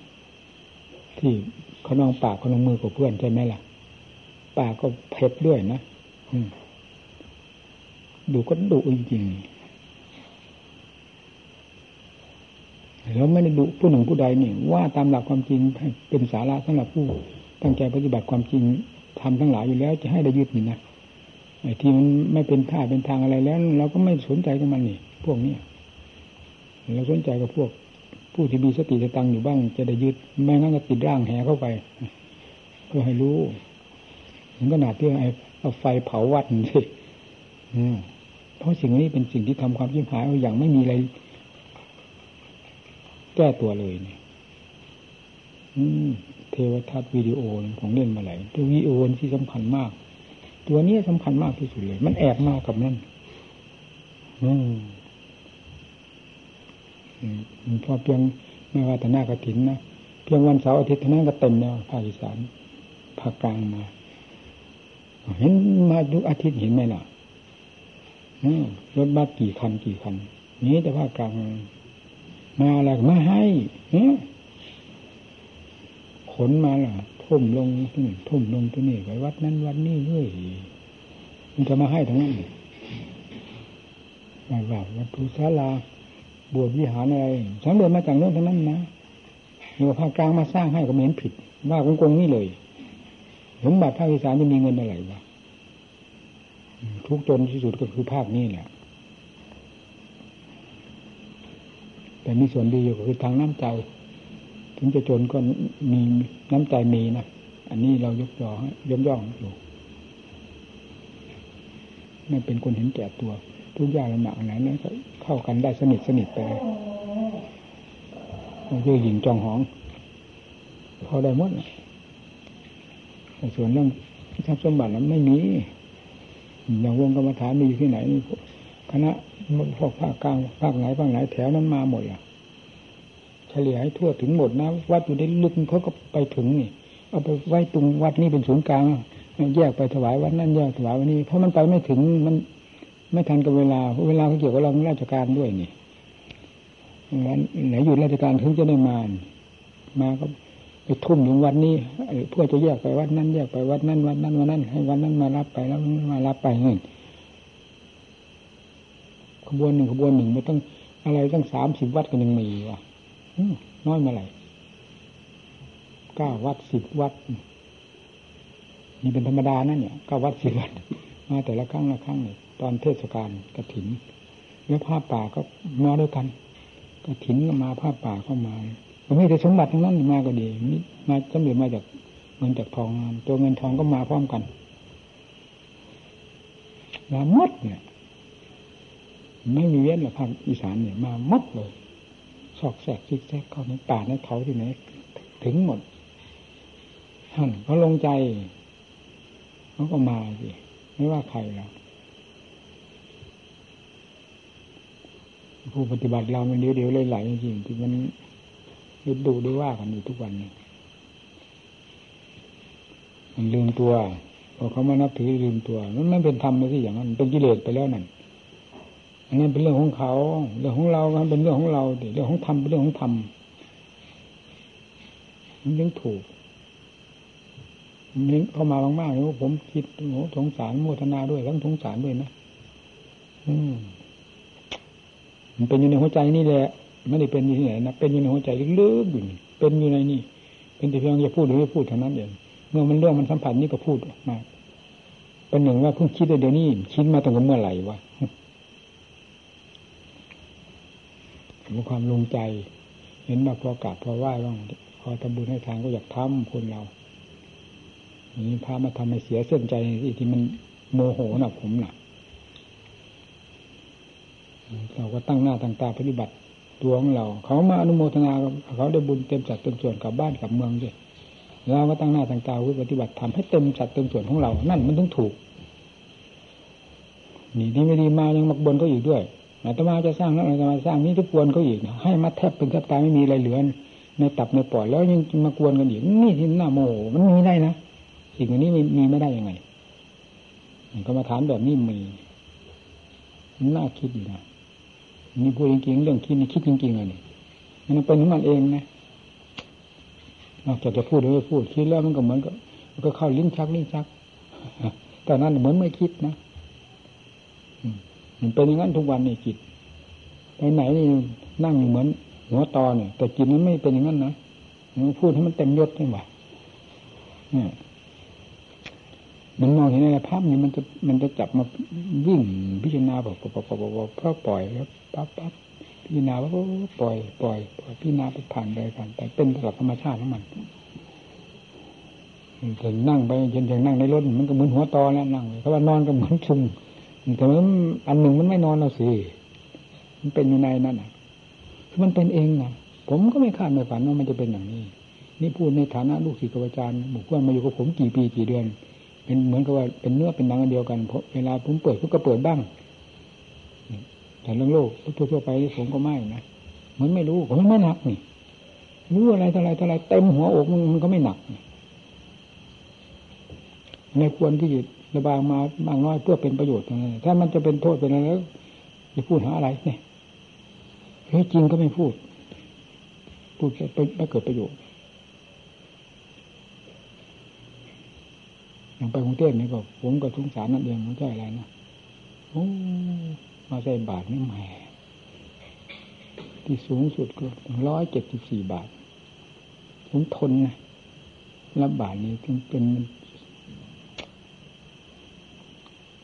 ที่เขานองปากเขานองมือกับเพื่อนใช่ไหมล่ะ ปากก็เผ็ดด้วยนะดูก็ดุจริงๆแล้วไม่ได้ดุผู้หนึ่งผู้ใดนี่ ว่าตามหลักความจริงเป็นสาระสำหรับผู้ตั้งใจปฏิบัติความจริงทำทั้งหลายอยู่แล้วจะให้ได้ยึดนี่นะไอ้ที่มันไม่เป็นท่าเป็นทางอะไรแล้วเราก็ไม่สนใจกับมันนี่ พวกนี้เราสนใจกับพวก ผู้ที่มีสติสตังอยู่บ้าง จะได้ยึดไม่งั้นก็ติดร่างแหเข้าไปก็ให้รู้ ถึงขนาดที่ไอ้เอาไฟเผาวัดนี่เพราะสิ่งนี้เป็นสิ่งที่ทำความชิบหายเอาอย่างไม่มีอะไร แก้ตัวเลยเนี่ยเทวทัศน์วิดีโอของเล่นมาไหลตัววิดีโอที่สำคัญมาก ตัวนี้สำคัญมากที่สุดเลย มันแอบมากับนั่นอืมพอเพียงไม่ว่าแต่หน้ากระถินนะเพียงวันเสาร์อาทิตย์เท่านั้นก็เต็มแล้วภาคอีสานภาคกลางมา เห็นมาทุกอาทิตย์เห็นไหมล่ะรถบัสกี่คันกี่คันนี้แต่ภาคกลางมาอะไรม่ให้ขนมาล่ะทุ่มลงที่นี่ทุ่มลงที่นี่ไปวัดนั้นวัดนี้เฮ้ยมันจะมาให้ทั้งนั้นว่าว่าวัดทุศาลาบวชวิหารอะไรสังเดือนมาจากโน้นทั้งนั้นนะหรือภาคกลางมาสร้างให้ก็เหม็นผิด ว่ากงกงนี่เลย สมบัติภาคอีสานจะมีเงินอะไรวะทุกจนที่สุดก็คือภาคนี้แหละแต่มีส่วนดีอยู่ก็คือทางน้ำใจ ถึงจะจนก็มีน้ำใจมีนะอันนี้เรายกย่อยกย่องอยู่ไม่เป็นคนเห็นแก่ตัวทุกอย่างลำบากไหนนั้นก็เข้ากันได้สนิทสนิทไปเลยเราเจอหญิงจองหอง พอได้หมดแต่ ส่วนเรื่องทรัพย์สมบัตินั้นไม่มี อย่างวงกรรมฐานมีอยู่ที่ไหน คณะพวกภาคกลางภาคไหนภาคไหนแถวนั้นมาหมดอะเฉลี่ยให้ทั่วถึงหมดนะวัดอยู่ในลึกเขาก็ไปถึงนี่เอาไปไว้ตรงวัดนี้เป็นศูนย์กลางแยกไปถวายวัดนั่นแยกถวายวันนี้เพราะมันไปไม่ถึงมันไม่ทันกับเวลาเวลาเขาเกี่ยวกับเราราชการด้วยนี่ไหนอยู่ราชการถึงจะได้มามาก็ ทุ่มอยู่วัดนี้เพื่อจะแยกไปวัดนั้นแยกไปวัดนั้นวัดนั้นวันนั้น ให้วันนั้นมารับไปแล้วมารับไปเงี้ยขบวนหนึ่งขบวนหนึ่งไม่ต้องอะไรตั้งสามสิบวัดกันยังมีวะน้อยมาไหร่เก้าวัดสิบวัดนี่เป็นธรรมดานั่นเนี่ยเก้าวัดสิบวัดมาแต่ละครั้งละครั้งเนี่ยตอนเทศกาลกระถิน แล้วผ้าป่าก็มาด้วยกันกระถินก็มาผ้าป่าก็มา ไม่แต่สมบัติทั้งนั้นมาก็ดีมาจำเร็จมาจากเงินจากทองตัวเงินทองก็มาพร้อมกันมาหมดเนี่ย ไม่มีเว้นหรอกภาคอีสานเนี่ย มาหมดเลยซอกแซกซิกแซกเข้าในป่าในเขาที่ไหนถึงหมดท่านเขาลงใจเขาก็มาสิไม่ว่าใครหรอกผู้ปฏิบัติเรามันเดียวๆเลยไหลจริงๆที่มัน ดูได้ว่ากันอยู่ทุกวันนี้มันลืมตัวพอเขามานับถือลืมตัวมันไม่เป็นธรรมเลยที่อย่างนั้นเป็นกิเลสไปแล้วนั่นอันนั้นเป็นเรื่องของเขา เรื่องของเราเป็นเรื่องของเราเรื่องของธรรมเป็นเรื่องของธรรมมันยังถูกนี่เข้ามามากๆเลยผมคิดโอ้สงสารโมทนาด้วยทั้งสงสารด้วยนะ อืมมันเป็นอยู่ในหัวใจนี่แหละ ไม่ได้เป็นอยู่ที่ไหนนะเป็นอยู่ในหัวใจลึกๆอยู่เป็นอยู่ในนี่เป็นแต่เพียงจะพูดหรือไม่พูดเท่านั้นเองเมื่อมันเรื่องมันสัมผัสนี่ก็พูดออกมาเป็นหนึ่งว่าเพิ่งคิดได้เดี๋ยวนี้คิดมาตั้งแต่เมื่อไหร่วะมีความลงใจ เห็นว่าพอกราบพอไหว้บ้างพอทำบุญให้ทานก็อยากทำคนเรานี่พามาทำให้เสียเส้นใจที่มันโมโหนะผมน่ะเราก็ตั้งหน้าตั้งตาปฏิบัติ ตัวของเรา เขามาอนุโมทนาเขาได้บุญเต็มจัดเต็มส่วนกับบ้านกับเมืองด้วยเราก็ตั้งหน้าตั้งตาปฏิบัติทำให้เต็มจัดเต็มส่วนของเรา นั่นมันต้องถูกนี่ดีไม่ดีมายังมักบนก็อีกด้วยอาตมาจะสร้างแล้วอาตมาสร้างนี้ทุกวนเขาอีกให้มาแทบเป็นแทบตายไม่มีอะไรเหลือในตับในปอดแล้วยังมากวนกันอีกนี่ที่หน้าโมโหมันมีได้นะสิ่งนี้มีไม่ได้ยังไงก็มาถามแบบนี้มีน่าคิดอยู่นะ นี่พูดจริงๆเรื่องคิดนี่คิดจริงๆเลยนี่มันเป็นของมันเองนะนอกจากจะพูดหรือไม่พูดคิดแล้วมันก็เหมือนกับมันก็เข้าลิ้นชักลิ้นชักแต่นั้นเหมือนไม่คิดนะมันเป็นอย่างนั้นทุกวันนี่จิตไปไหนนี่นั่งเหมือนหัวตอเนี่ยแต่จิตมันไม่เป็นอย่างนั้นนะมันพูดให้มันเต็มยศใช่ไหมเนี่ย มันมองเห็นอะไรภาพนี้มันจะมันจะจับมาวิ่งพิจารณาแบบปปปเพราะปล่อยแล้วปั๊บปั๊บพิจารณาว่าปล่อยปล่อยปล่อยพิจารณาไปผ่านไปผ่านไปเป็นหลักธรรมชาติของมันถึงนั่งไปเย็นๆนั่งในรถมันก็เหมือนหัวตอแล้วนั่งเขาว่านอนก็เหมือนชุมแต่ว่าอันหนึ่งมันไม่นอนเราสิมันเป็นอยู่ในนั้นอะคือมันเป็นเองนะผมก็ไม่คาดไม่ฝันว่ามันจะเป็นอย่างนี้ นี่พูดในฐานะลูกศิษย์อาจารย์บุคคลมาอยู่กับผมกี่ปีกี่เดือน เป็นเหมือนกับว่าเป็นเนื้อเป็นหนังอันเดียวกันเพราะเวลาผมเปิดก็เปิดบ้างแต่เรื่องโลกทั่วๆไปผมก็ไม่นะเหมือนไม่รู้ผมไม่หนักนี่รู้อะไรเท่าไรเท่าไรเต็มหัวอกมันมันก็ไม่หนักไม่ควรที่จะระบายมาบางน้อยเพื่อเป็นประโยชน์นะถ้ามันจะเป็นโทษเป็นอะไรแล้วจะพูดหาอะไรเนี่ยเฮ้ยจริงก็ไม่พูดพูดไม่เกิดประโยชน์ อย่างไปกรุงเทพนี่ก็ผมก็สงสารนั่นเองไม่ใช่อะไรนะโอ้มาใส่บาทนี่แหมที่สูงสุดก็ร้อยเจ็ดสิบสี่บาท ผมทนนะรับบาทนี้จึงเป็น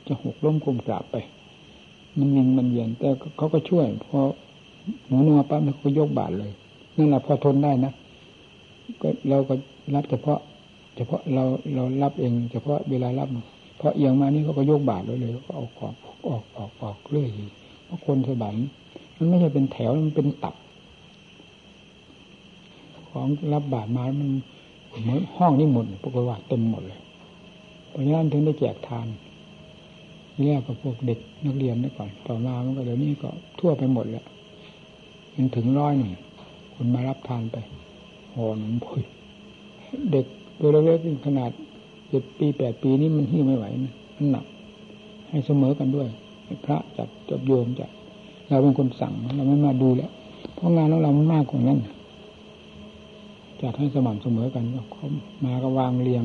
จะหกล้มกลมกราบไป มันมิงมันเวียนแต่เขาก็ช่วยพอหมูนัวปั๊บเขาก็ยกบาทเลยนั่นแหละพอทนได้นะก็เราก็รับเฉพาะ เฉพาะเราเรารับเองเฉพาะเวลารับเพอเอียงมานี่เขาก็ยกบาทเลยเลยก็เอาของออกออกออกเรื่อยเพราะคนสบันมันไม่ใช่เป็นแถวมันเป็นตับ ของรับบาทมามันเหมือนห้องนี่หมดปรากฏว่าเต็มหมดเลยเพราะฉะนั้นถึงได้แจกทานแยกกับพวกเด็กนักเรียนนี่ก่อน ต่อมามันก็เดี๋ยวนี้ก็ทั่วไปหมดแล้วมันถึงร้อยหนึ่งคนมารับทานไปหอนพุยเด็ก ตัวเล็กๆขนาดเจ็ดปีแปดปีนี้มันหิ้วไม่ไหวนะมันหนัก ให้เสมอกันด้วยพระจัดจับโยมจัดเราเป็นคนสั่งเราไม่มาดูแล้วเพราะงานของเรามันมากกว่านั้นจัดให้สม่ำเสมอกันเขามาก็วางเรียง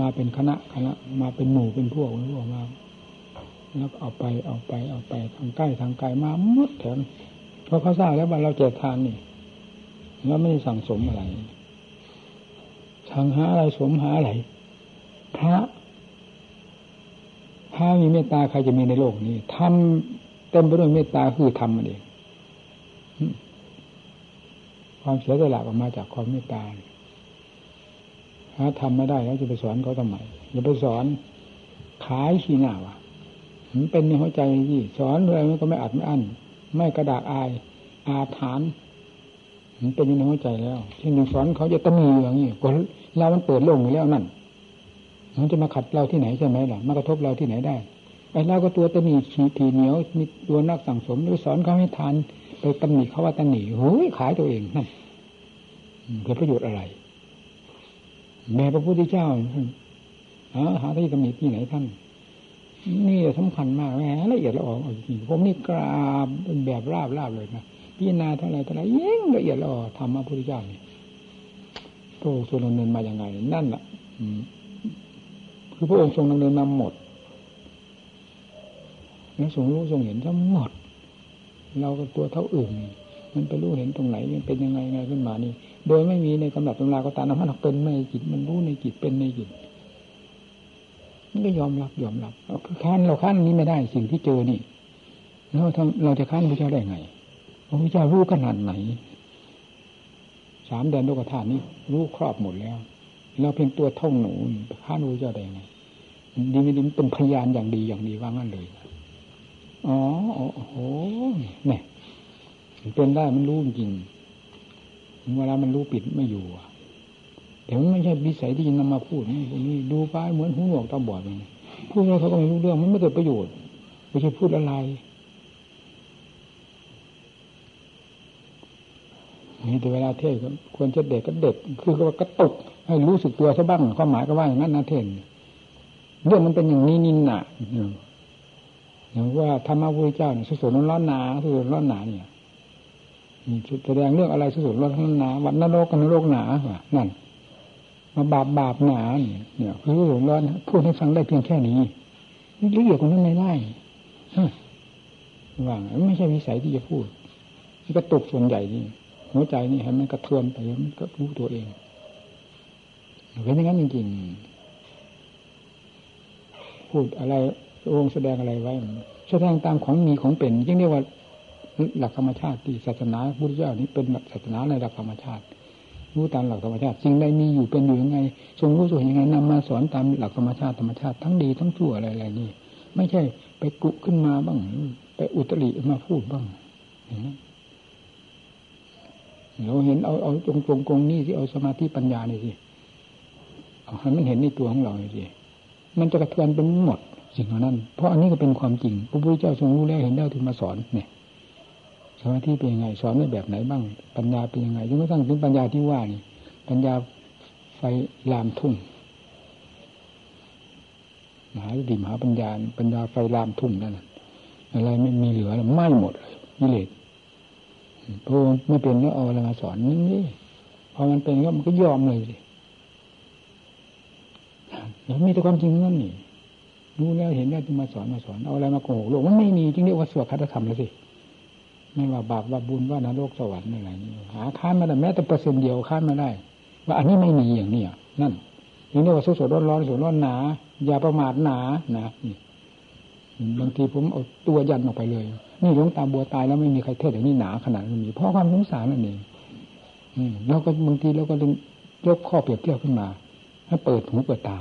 มาเป็นคณะคณะ มาเป็นหมู่เป็นพวกเป็นพวกมาแล้วเอาไปเอาไปเอาไปทางใกล้ทางไกลมาหมดแถมเพราะเขาทราบแล้วว่าเราเจทานนี่แล้วไม่ได้สั่งสมอะไร สังหาอะไรสมหาอะไรพระพระมีเมตตาใครจะมีในโลกนี้ทำเต็มไปด้วยเมตตาคือทำมันเองความเสียสละออกมาจากความเมตตาถ้าทำไม่ได้แล้วจะไปสอนเขาทำไมอย่าไปสอนขายขี้หน้าวะมันเป็นในหัวใจที่สอนอะไรมันก็ไม่อัดไม่อั้นไม่กระดากอาย อาถานมันเป็นในหัวใจแล้วเช่นอย่งสอนเขาจะตะมีอย่างนี้ก็ เรามันเปิดโล่งอยู่แล้วนั่นมันจะมาขัดเราที่ไหนใช่ไหมล่ะมากระทบเราที่ไหนได้ไอ้เราก็ตัวตะมีขีทีเหนียวมีตัวนักสั่งสมหรือสอนเขาให้ทานไปตำหนิเขาว่าตำหนิโอ้ยขายตัวเองนั่นเกิดประโยชน์อะไร แม่พระพุทธเจ้าหาหาที่ตำหนิที่ไหนท่านนี่สำคัญมากแหมละเอียดละออจริงผมนี่กราบเป็นแบบราบราบเลยนะพิจารณาเท่าไรเท่าไรยิ่งละเอียดละออธรรมพระพุทธเจ้านี่พ ระองค์ทรงดำเนินมาอย่างไงนั่นแหละคือพระองค์ทรงดำเนินมาหมดแล้วทรงรู้ทรงเห็นทั้งหมด เราก็ตัวเท่าอื่นมันไปรู้เห็นตรงไหนมันเป็นยังไงไงขึ้นมานี่ โดยไม่มีในกำลับตำราก็ตามมันเป็นในจิตมันรู้ในจิตเป็นในจิตมันก็ยอมรับยอมรับคือค้านเราค้านนี้ไม่ได้สิ่งที่เจอนี่แล้วทำเราจะค้านพระเจ้าได้ไงพระเจ้ารู้ขนาดไหน สามแดนโลกธาตุนี้รู้ครอบหมดแล้วเราเพียงตัวท่องหนูค้านพระเจ้าได้ไงดีไม่ดีเป็นพยานอย่างดีอย่างดีว่างั้นเลยอ๋อโอ้โหเนี่ยเป็นได้มันรู้จริงเวลามันรู้ปิดไม่อยู่แต่มันไม่ใช่วิสัยที่จะนำมาพูดนี่นี้ดูไปเหมือนหูหนวกตาบอดเลยพูดแล้วเขาก็ไม่รู้เรื่องมันไม่เกิดประโยชน์ไม่ใช่พูดอะไร นี่แต่เวลาเทศควรจะเด็กก็เด็กคือก็กระตุกให้รู้สึกตัวซะบ้างความหมายก็ว่าอย่างนั้นนะเทศเรื่องมันเป็นอย่างนี้นินน่ะอย่างว่าธรรมะพุทธเจ้าเนี่ยสุดๆร้อนหนาสุดๆร้อนหนาเนี่ยแสดงเรื่องอะไรสุดๆร้อนหนาวันนรกกันนรกหนาว่ะนั่นมาบาปบาปหนาเนี่ยคือสุดๆร้อนพูดให้ฟังได้เพียงแค่นี้ละเอียดกว่านั้นไม่ได้ว่างไม่ใช่วิสัยที่จะพูดมันก็ตกส่วนใหญ่นี่ หัวใจนี่ให้มันกระเทือนไปมันก็รู้ตัวเองเป็นอย่างนั้นจริงๆพูดอะไรองค์แสดงอะไรไว้แสดงตามของมีของเป็นยิ่งเรียกว่าหลักธรรมชาติที่ศาสนาพุทธเจ้านี้เป็นศาสนาในหลักธรรมชาติรู้ตามหลักธรรมชาติสิ่งใดมีอยู่เป็นอยู่ยังไง ทรงรู้ส่วนยังไงนำมาสอนตามหลักธรรมชาติธรรมชาติทั้งดีทั้งชั่วอะไรอะไรนี่ไม่ใช่ไปกุขึ้นมาบ้าง ไปอุตริมาพูดบ้าง เราเห็นเอาเอาตรงตรงกงนี่ที่เอาสมาธิปัญญานี่สิเอาให้มันเห็นในตัวของเราสิมันจะกระเทือนเป็นหมดสิ่งเหล่านั้น เพราะอันนี้ก็เป็นความจริงพระพุทธเจ้าทรงรู้แล้วเห็นแล้วถึงมาสอนเนี่ยสมาธิเป็นยังไง สอนในแบบไหนบ้าง ปัญญาเป็นยังไงจนกระทั่งถึงปัญญาที่ว่านี่ ปัญญาไฟลามทุ่งมหาสติมหาปัญญาปัญญาไฟลามทุ่งนั่นอะไรไม่มีเหลือไหม้หมดเลยกิเลส พอไม่เป็นก็เอาอะไรมาสอนนี่นี่พอมันเป็นก็มันก็ยอมเลยสิแล้วมีแต่ความจริงนั่นนี่รู้แล้วเห็นแล้วจะมาสอนมาสอนเอาอะไรมาโกหกโลกมันไม่มีจึงเรียกว่าสวดคาถาธรรมแล้วสิไม่ว่าบาปว่าบุญว่านรกสวรรค์อะไรนี่หาค้านมาได้แม้แต่เปอร์เซ็นต์เดียวค้านมาได้ ว่าอันนี้ไม่มีอย่างนี้นั่นถึงเรียกว่าสดร้อนร้อนสดร้อนหนาอย่าประมาทหนานะนี่ บางทีผมเอาตัวยันออกไปเลย นี่หลวงตาบัวตายแล้วไม่มีใครเทศอย่างนี้หนาขนาดนี้เพราะความสงสารนั่นเองแล้วก็บางทีเราก็ต้องยกข้อเปรียบเทียบขึ้นมาให้เปิดหูเปิดตา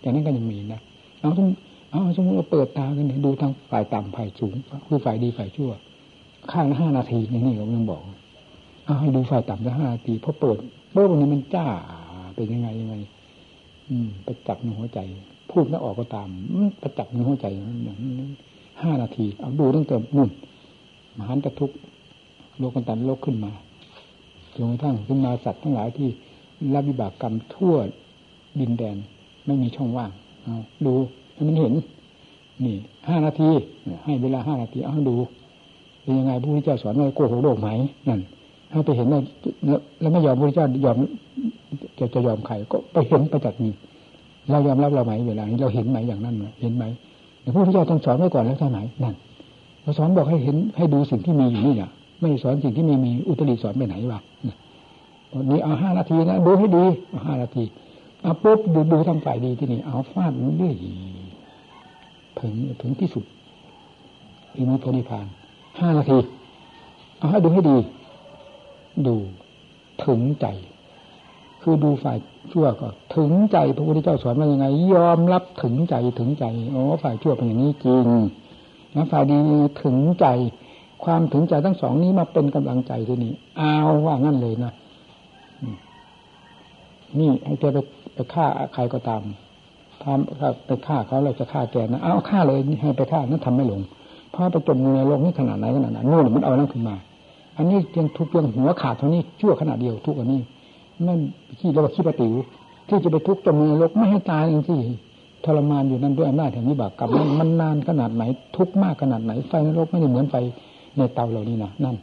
อย่างนี้ก็ยังมีนะเอาสมเอาสมมติเราเปิดตากันดูทางฝ่ายต่ำฝ่ายสูงคือฝ่ายดีฝ่ายชั่ว ข้างละห้านาทีนี่นี่ผมยังบอกเอาให้ดูฝ่ายต่ำละห้านาทีพอเปิดเมื่อวันนี้มันจ้าเป็นยังไงยังไง อืมไปจับในหัวใจ พูดแล้วออกก็ตามไปจับในหัวใจอย่างนั้นห้านาที เอาดูตั้งแต่นุ่นมหันตทุกโลกันตันโลกขึ้นมาจนกระทั่งขึ้นมาสัตว์ทั้งหลายที่รับวิบากกรรมทั่วดินแดนไม่มีช่องว่างเอาดูให้มันเห็น นี่ห้านาทีให้เวลาห้านาทีเอาดูเป็นยังไงพระพุทธเจ้าสอนว่าโกหกโลกไหมนั่นถ้าไปเห็นแล้วแล้วไม่ยอมพระพุทธเจ้ายอมจะจะยอมใครก็ไปเห็นประจักษ์นี้ เรายอมรับเราไหมเวลานี้เราเห็นไหมอย่างนั้นเห็นไหมพระพุทธเจ้าต้องสอนไว้ก่อนแล้วใช่ไหมนั่นเราสอนบอกให้เห็นให้ดูสิ่งที่มีอยู่นี่เนี่ยไม่สอนสิ่งที่ไม่มีอุตริสอนไปไหนวะวันนี้เอาห้านาทีนะดูให้ดีเอาห้านาทีเอาปุ๊บดูดูทางฝ่ายดีที่นี่เอาฟาดเรื่อยถึงถึงที่สุดอิมุพนิพานห้านาที เอาให้ดูให้ดี ดูถึงใจ คือดูฝ่ายชั่วก็ถึงใจพระพุทธเจ้าสอนว่ายังไง ยอมรับถึงใจถึงใจอ๋อฝ่ายชั่วเป็นอย่างนี้จริงแล้วฝ่ายดีถึงใจ ความถึงใจทั้งสองนี้มาเป็นกำลังใจที่นี่เอาว่างั้นเลยนะนี่ให้แกไปไปฆ่าใครก็ตามทำไปฆ่าเขาเราจะฆ่าแกนะเอาฆ่าเลยให้ไปฆ่านั้นทำไม่ลง เพราะไปจมอยู่ในโลกนี้ขนาดไหนขนาดไหนนู่นมันเอานั่นขึ้นมา อันนี้เพียงทุกเพียงหัวขาดเท่านี้ชั่วขนาดเดียวทุกอันนี้ นั่นขี้เราขี้ปฏิวที่จะไปทุกจมในโลกไม่ให้ตายอย่างที่ทรมานอยู่นั่นด้วยอำนาจแห่งวิบากกรรมมันนานขนาดไหน ทุกข์มากขนาดไหน ไฟในโลกไม่ได้เหมือนไฟในเตาเหล่านี้นะนั่น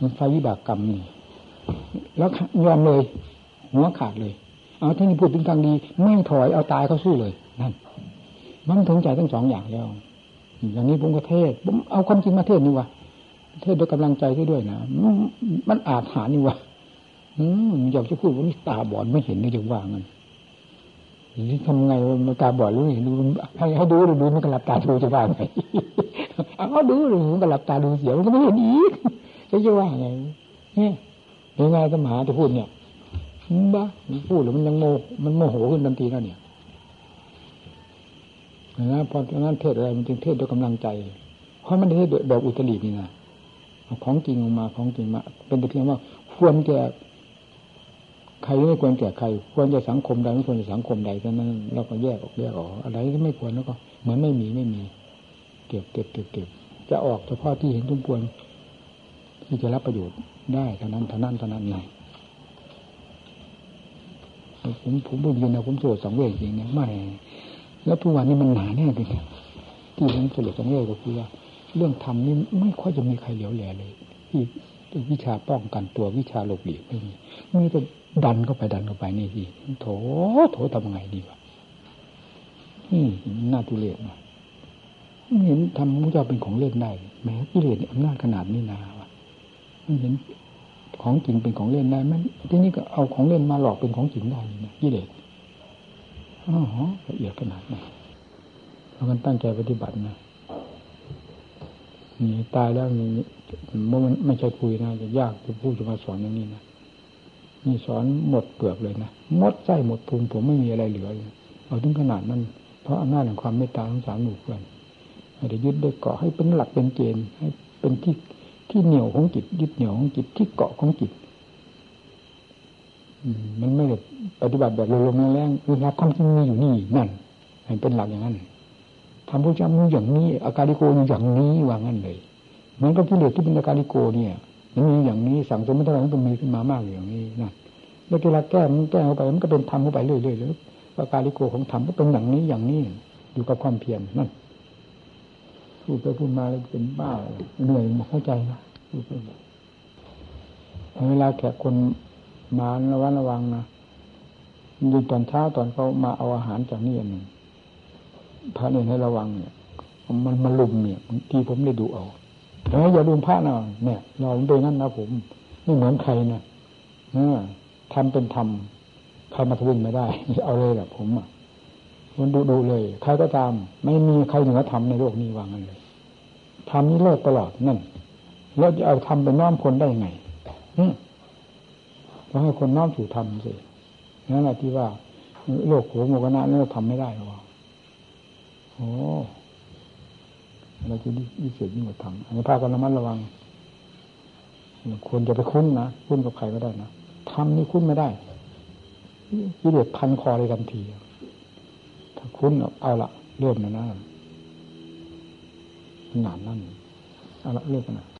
มันไฟวิบากกรรมนี่แล้วยอมเลยหัวขาดเลย เอาท่านี้พูดถึงทางดี ไม่ถอยเอาตายเขาสู้เลยนั่นมันถึงใจทั้งสองอย่างแล้ว อย่างนี้ผมก็เทศผมเอาความจริงมาเทศนี่วะเทศด้วยกำลังใจด้วยนะมันอาจหานี่วะ อืมอยากจะพูดว่านี่ตาบอดไม่เห็นนี่จะว่างันนี่ทำไงมันตาบอดรู้เห็นดูให้ให้ดูดูมันก็หลับตาดูจะว่าไงเอาดูดูมันก็หลับตาดูเสียมันก็ไม่เห็นอีกจะว่าไงเนี่ยยังไงก็หมาจะพูดเนี่ยบ้าพูดแล้วมันยังโมมันโมโหขึ้นทันทีแล้วเนี่ยนะพอตอนนั้นเทศอะไรมันจึงเทศด้วยกำลังใจ เพราะมันเทศแบบอุตรินี่นะของจริงออกมาของจริงมา เป็นแต่เพียงว่าควรแก่ ใครไม่ควรแก่ใคร ควรจะสังคมใดไม่ควรจะสังคมใดแต่านั้นเราก็แยกออกแยกออกอะไรที่ไม่ควรแล้วก็ เหมือนไม่มีไม่มี เก็บเก็บเก็บเก็บจะออกเฉพาะที่เห็นทุกควรที่จะรับประโยชน์ได้เท่านั้นเท่านั้นเท่านั้นไงผมผมพูดยืนนะผมโสดสองเวทจริงเนี่ยไม่แล้วทุกวันนี้มันหนาแน่จริงที่ผมสลดสองเวทก็คือว่าเรื่องธรรมนี่ไม่ค่อยจะมีใครเหลียวแลเลยที่ วิชาป้องกันตัววิชาหลบหลีกไม่มีมีแต่ดันเข้าไปดันเข้าไปนี่สิโถโถทำไงดีวะนี่น่าทุเรศมาเห็นทำมุจาเป็นของเล่นได้แม้กิเลสอำนาจขนาดนี้นาวะมันเห็นของจริงเป็นของเล่นได้มันที่นี่ก็เอาของเล่นมาหลอกเป็นของจริงได้นะกิเลสอ๋อละเอียดขนาดนี้เรากันตั้งใจปฏิบัตินะนี่ตายแล้วนี่ ไม่ใช่คุยนะจะยากจะพูดจะมาสอนอย่างนี้นะนี่สอนหมดเปลือกเลยนะหมดใจหมดภูมิผมไม่มีอะไรเหลือเลยเอาถึงขนาดนั้น เพราะอำนาจแห่งความเมตตาของสารหมู่เพื่อนให้ได้ยึดได้เกาะให้เป็นหลักเป็นเกณฑ์ให้เป็นที่ที่เหนี่ยวของจิตยึดเหนี่ยวของจิตที่เกาะของจิตมันไม่ได้ปฏิบัติแบบลงๆแรงๆคือรับความจริงมีอยู่นี่นั่นเป็นหลักอย่างนั้นทำพระเจ้ามีอย่างนี้อาการิโกมีอย่างนี้ว่างั้นเลย เหมือนกับกิเลสที่เป็นอาการิโกเนี่ยมันมีอย่างนี้สั่งสมมติอะไหร่มันก็มีขึ้นมามากอย่างนี้นะแล้วเวลาแก้มันแก้เข้าไปมันก็เป็นธรรมเข้าไปเรื่อยๆแล้วอาการิโกของธรรมก็เป็นอย่างนี้อย่างนี้อยู่กับความเพียรนั่นพูดไปพูดมาเลยเป็นบ้าเหนื่อยหมดเข้าใจนะพูดไปเวลาแขกคนมาระวังระวังนะยืนตอนเช้าตอนเขามาเอาอาหารจากนี่อันหนึ่งพระเนี่ยให้ระวังเนี่ย มันมันลุมเนี่ยบางทีผมเลยดูเอา เฮ้ยอย่าลุมพระนะเนี่ยเราเป็นงั้นนะผมไม่เหมือนใครนะเออทำเป็นทำใครมาทวินไม่ได้เอาเลยแหละผมอะมันดูดูเลยใครก็ตาม ไม่มีใครเหนือทำในโลกนี้วางกันเลยทำนี้เลิศตลอดนั่นแล้วจะเอาทำเป็นน้อมคนได้ยังไงต้องให้คนน้อมสู่ธรรมสินั่นแหละที่ว่า โลกโหโมกนะนี่เราทำไม่ได้หรอโอ้ เราจะยิ่งเสียยิ่งกว่าทำอันนี้พากันระมัดระวังควรจะไปคุ้นนะคุ้นกับใครก็ได้นะทำนี่คุ้นไม่ได้กิเลสพันคอเลยทันที ถ้าคุ้นเอาละเริ่มนะนะขนาดนั้นเอาละเลิกกันนะ